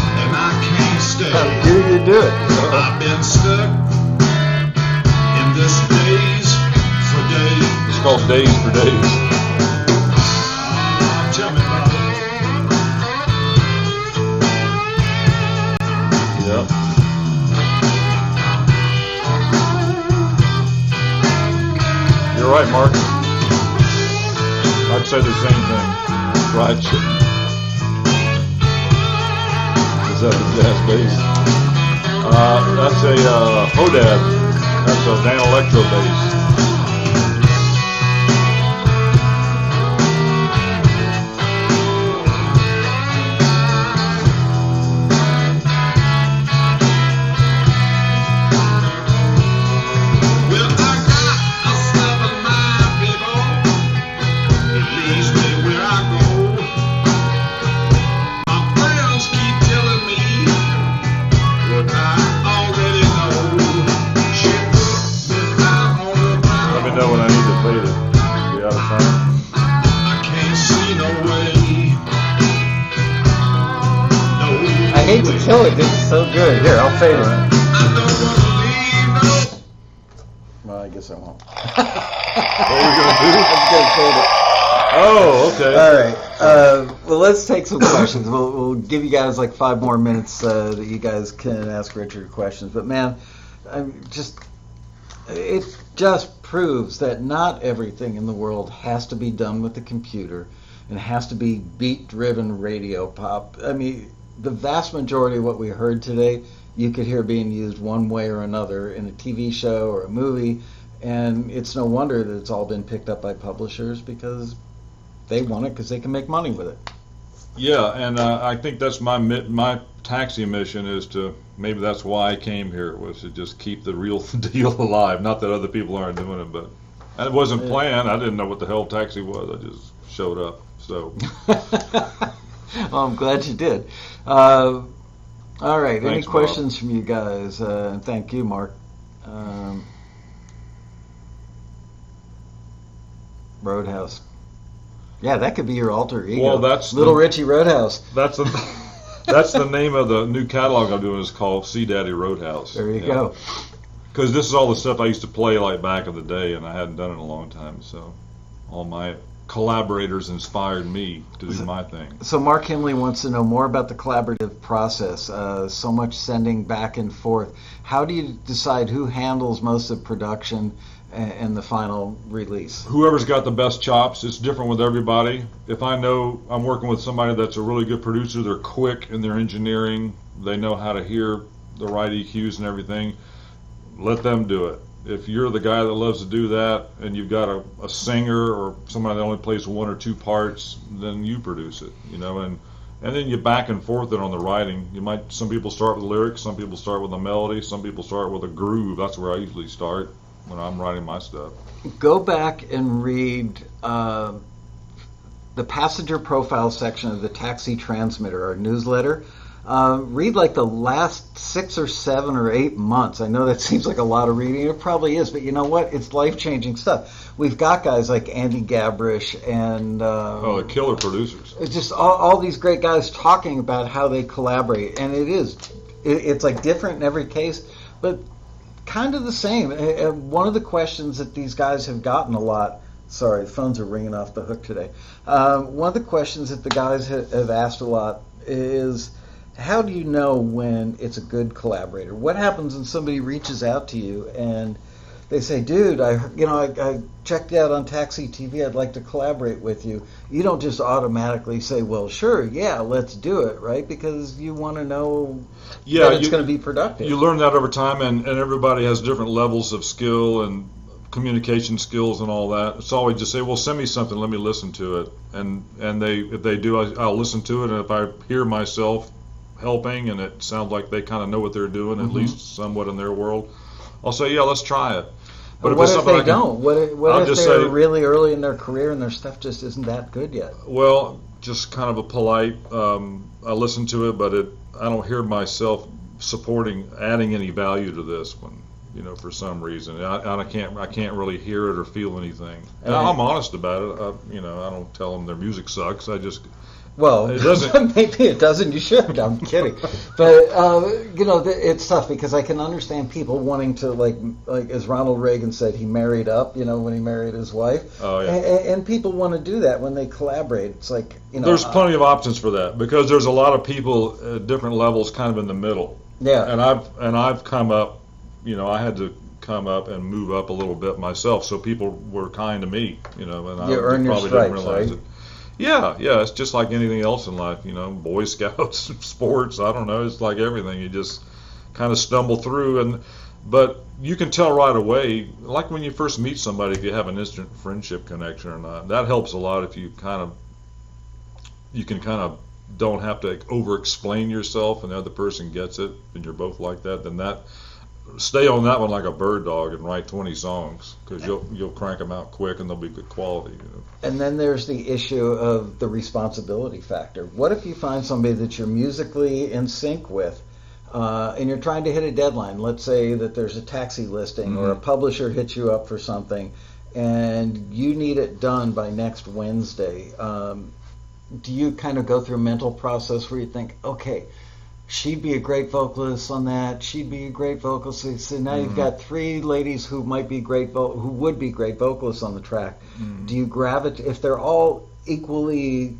and I can't stay. How do you do it? I've been stuck in this days for days. It's called Days for Days. You're right, Mark. I'd say the same thing. Fried chicken. Is that the jazz bass? Uh, that's a uh, Hodad. That's a Danelectro bass. Good. I'll fade it. Don't no Well, I guess I won't. What are we gonna do? I'm gonna fade it. Oh, okay. All right. Uh, well, let's take some questions. We'll, we'll give you guys like five more minutes uh, that you guys can ask Richard questions. But man, I'm just it just proves that not everything in the world has to be done with the computer and has to be beat-driven radio pop. I mean, the vast majority of what we heard today, you could hear being used one way or another in a TV show or a movie. And it's no wonder that it's all been picked up by publishers because they want it because they can make money with it. Yeah, and uh, I think that's my my taxi mission is to maybe that's why I came here was to just keep the real deal alive. Not that other people aren't doing it, but it wasn't Yeah. planned. I didn't know what the hell taxi was. I just showed up. So well, I'm glad you did. Uh, all right. Any Thanks, Bob. questions from you guys? Uh, and thank you, Mark. Um, Roadhouse. Yeah, that could be your alter ego. Well, that's Little the- Richie Roadhouse. that's the that's the name of the new catalog I'm doing. is called Sea Daddy Roadhouse. There you go. Because this is all the stuff I used to play like back in the day, and I hadn't done it in a long time. So all my collaborators inspired me to do my thing. So Mark Himley wants to know more about the collaborative process. Uh, so much sending back and forth. How do you decide who handles most of production and, and the final release? whoever's got the best chops, it's different with everybody. If I know I'm working with somebody that's a really good producer, they're quick in their engineering, they know how to hear the right EQs and everything, let them do it. If you're the guy that loves to do that and you've got a, a singer or somebody that only plays one or two parts, then you produce it, you know, and and then you back and forth it on the writing. You might some people start with lyrics, some people start with a melody, some people start with a groove. That's where I usually start when I'm writing my stuff. Go back and read uh, the passenger profile section of the Taxi Transmitter, our newsletter. Uh, read like the last six or seven or eight months. I know that seems like a lot of reading. It probably is, but you know what? It's life changing stuff. We've got guys like Andy Gabrish and uh, Oh, the killer producers. it's just all, all these great guys talking about how they collaborate, and it is it, it's like different in every case, but kind of the same. And- one of the questions that these guys have gotten a lot. Sorry, phones are ringing off the hook today. Um, one of the questions that the guys ha- have asked a lot is, how do you know when it's a good collaborator? What happens when somebody reaches out to you and they say, "Dude, I you know I, I checked out on Taxi TV. I'd like to collaborate with you." You don't just automatically say, "Well, sure, yeah, let's do it," right? Because you want to know Yeah, that it's going to be productive. you learn that over time, and, and everybody has different levels of skill and communication skills and all that. It's always just say, "Well, send me something. Let me listen to it." And and they if they do, I, I'll listen to it. And if I hear myself helping, and it sounds like they kind of know what they're doing, Mhm. at least somewhat in their world, I'll say, "Yeah, let's try it." But if what it's if something they I can- don't? What if, what if just they're say- really early in their career and their stuff just isn't that good yet? Well, just kind of a polite. Um, I listen to it, but it I don't hear myself supporting adding any value to this one. You know, for some reason, I, I can't I can't really hear it or feel anything. And And- I'm honest about it. I, you know, I don't tell them their music sucks. I just Well, It doesn't. maybe it doesn't. You should. I'm kidding, but uh, you know, th- it's tough because I can understand people wanting to like, like as Ronald Reagan said, he married up. You know, when he married his wife, oh yeah. and, people want to do that when they collaborate. It's like you know, There's uh, plenty of options for that because there's a lot of people at different levels, kind of in the middle. yeah, and I've and I've come up, you know, I had to come up and move up a little bit myself, so people were kind to me, you know, and I You earn your probably stripes, didn't realize right? it. Yeah, yeah, it's just like anything else in life, you know, Boy Scouts, sports, I don't know, it's like everything. You just kind of stumble through, and but you can tell right away, like when you first meet somebody, if you have an instant friendship connection or not. That helps a lot if you kind of you can kind of don't have to over explain yourself and the other person gets it and you're both like that then that stay on that one like a bird dog and write 20 songs because you'll you'll crank them out quick and they'll be good quality you know? and then there's the issue of the responsibility factor. What if you find somebody that you're musically in sync with? Uh, and you're trying to hit a deadline. Let's say that there's a taxi listing or a Mhm. publisher hits you up for something, and you need it done by next Wednesday. Um, do you kind of go through a mental process where you think, okay, she'd be a great vocalist on that. She'd be a great vocalist. So- now you've Mhm. got three ladies who might be great, vo- who would be great vocalists on the track. Do you gravitate if they're all equally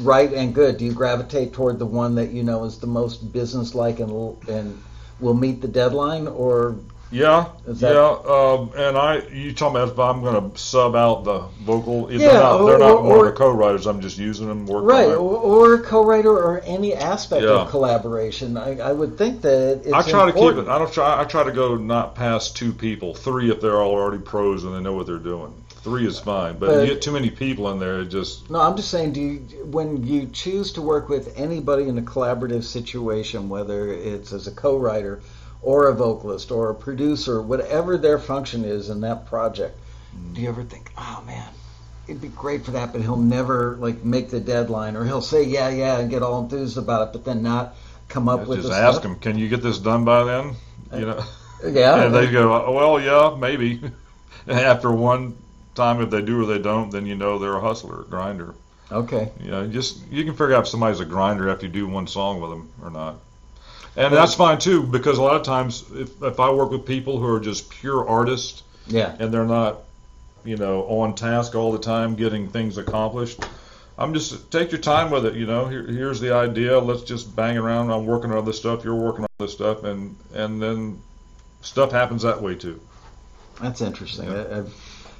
right and good? Do you gravitate toward the one that you know is the most businesslike and and will meet the deadline, or yeah that- yeah um, and i you talking about if i'm going to sub out the vocal Yeah, they're not, they're or- not or- one or- of the co-writers i'm just using them working right, or, or co-writer or any aspect Yeah. of collaboration? I, I would think that it's I try to keep it. I don't try. I try to go not past two people, three if they're all already pros and they know what they're doing. Three is fine, but, But- you get too many people in there, it just No, I'm just saying, do you, when you choose to work with anybody in a collaborative situation, whether it's as a co-writer or a vocalist or a producer, whatever their function is in that project, do you ever think, oh man, it'd be great for that, but he'll never like make the deadline, or he'll say yeah, yeah, and get all enthused about it, but then not come up with just ask stuff? them, can you get this done by then? Uh, you know, Yeah, and they go, well, yeah, maybe. and after one time, if they do or they don't, then you know they're a hustler, a grinder. okay. You know, just you can figure out if somebody's a grinder after you do one song with them or not. And that's fine too, because a lot of times, if, if I work with people who are just pure artists, Yeah, and they're not, you know, on task all the time getting things accomplished. I'm just take your time with it. You know, Here, here's the idea. Let's just bang around. I'm working on other stuff. You're working on this stuff, and and then stuff happens that way too. that's interesting. Yeah. I, I've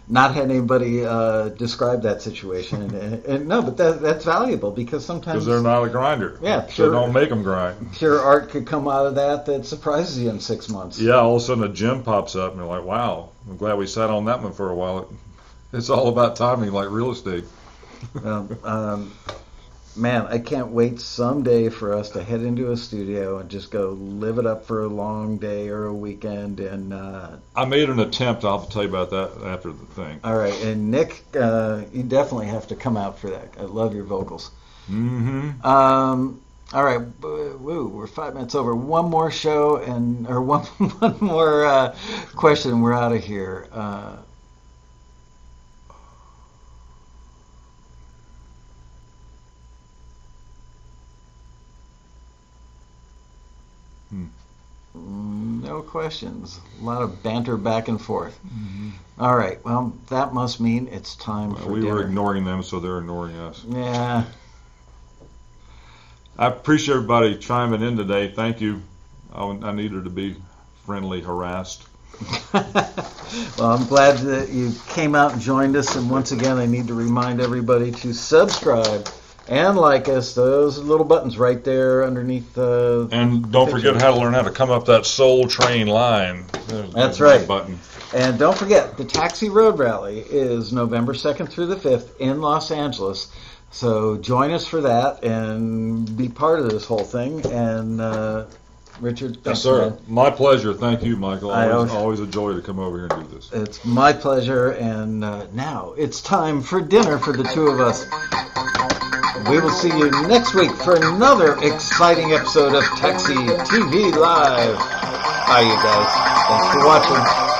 not had anybody uh, describe that situation, and, and, and no, but that, that's valuable because sometimes Because they're not a grinder. Yeah, So sure. don't make them grind. pure art could come out of that that surprises you in six months. Yeah, all of a sudden a gem pops up, and you're like, wow, I'm glad we sat on that one for a while. It, it's all about timing, like real estate. Um, um, man, I can't wait someday for us to head into a studio and just go live it up for a long day or a weekend. And uh, I made an attempt. I'll tell you about that after the thing. all right, and Nick, uh, you definitely have to come out for that. I love your vocals. Mm-hmm. Um, all right, woo, we're five minutes over. One more show and or one one more uh, question. We're out of here. No questions. A lot of banter back and forth. Mm-hmm. All right. Well, that must mean it's time for we dinner. were ignoring them, so they're ignoring us. yeah. I appreciate everybody chiming in today. Thank you. I, I needed to be friendly harassed. well, I'm glad that you came out and joined us. And once again, I need to remind everybody to subscribe and like us. Those little buttons right there underneath. Uh, And don't forget how to learn how to come up that Soul Train line. There's That's that right. Button. and don't forget, the Taxi Road Rally is November 2nd through the 5th in Los Angeles. So join us for that and be part of this whole thing. And uh, Richard, Yes, sir. man. My pleasure. Thank you, Michael. I Always, always- always a joy to come over here and do this. It's my pleasure. And uh, now it's time for dinner for the two of us. We will see you next week for another exciting episode of Taxi TV Live. Bye, you guys. Thanks for watching.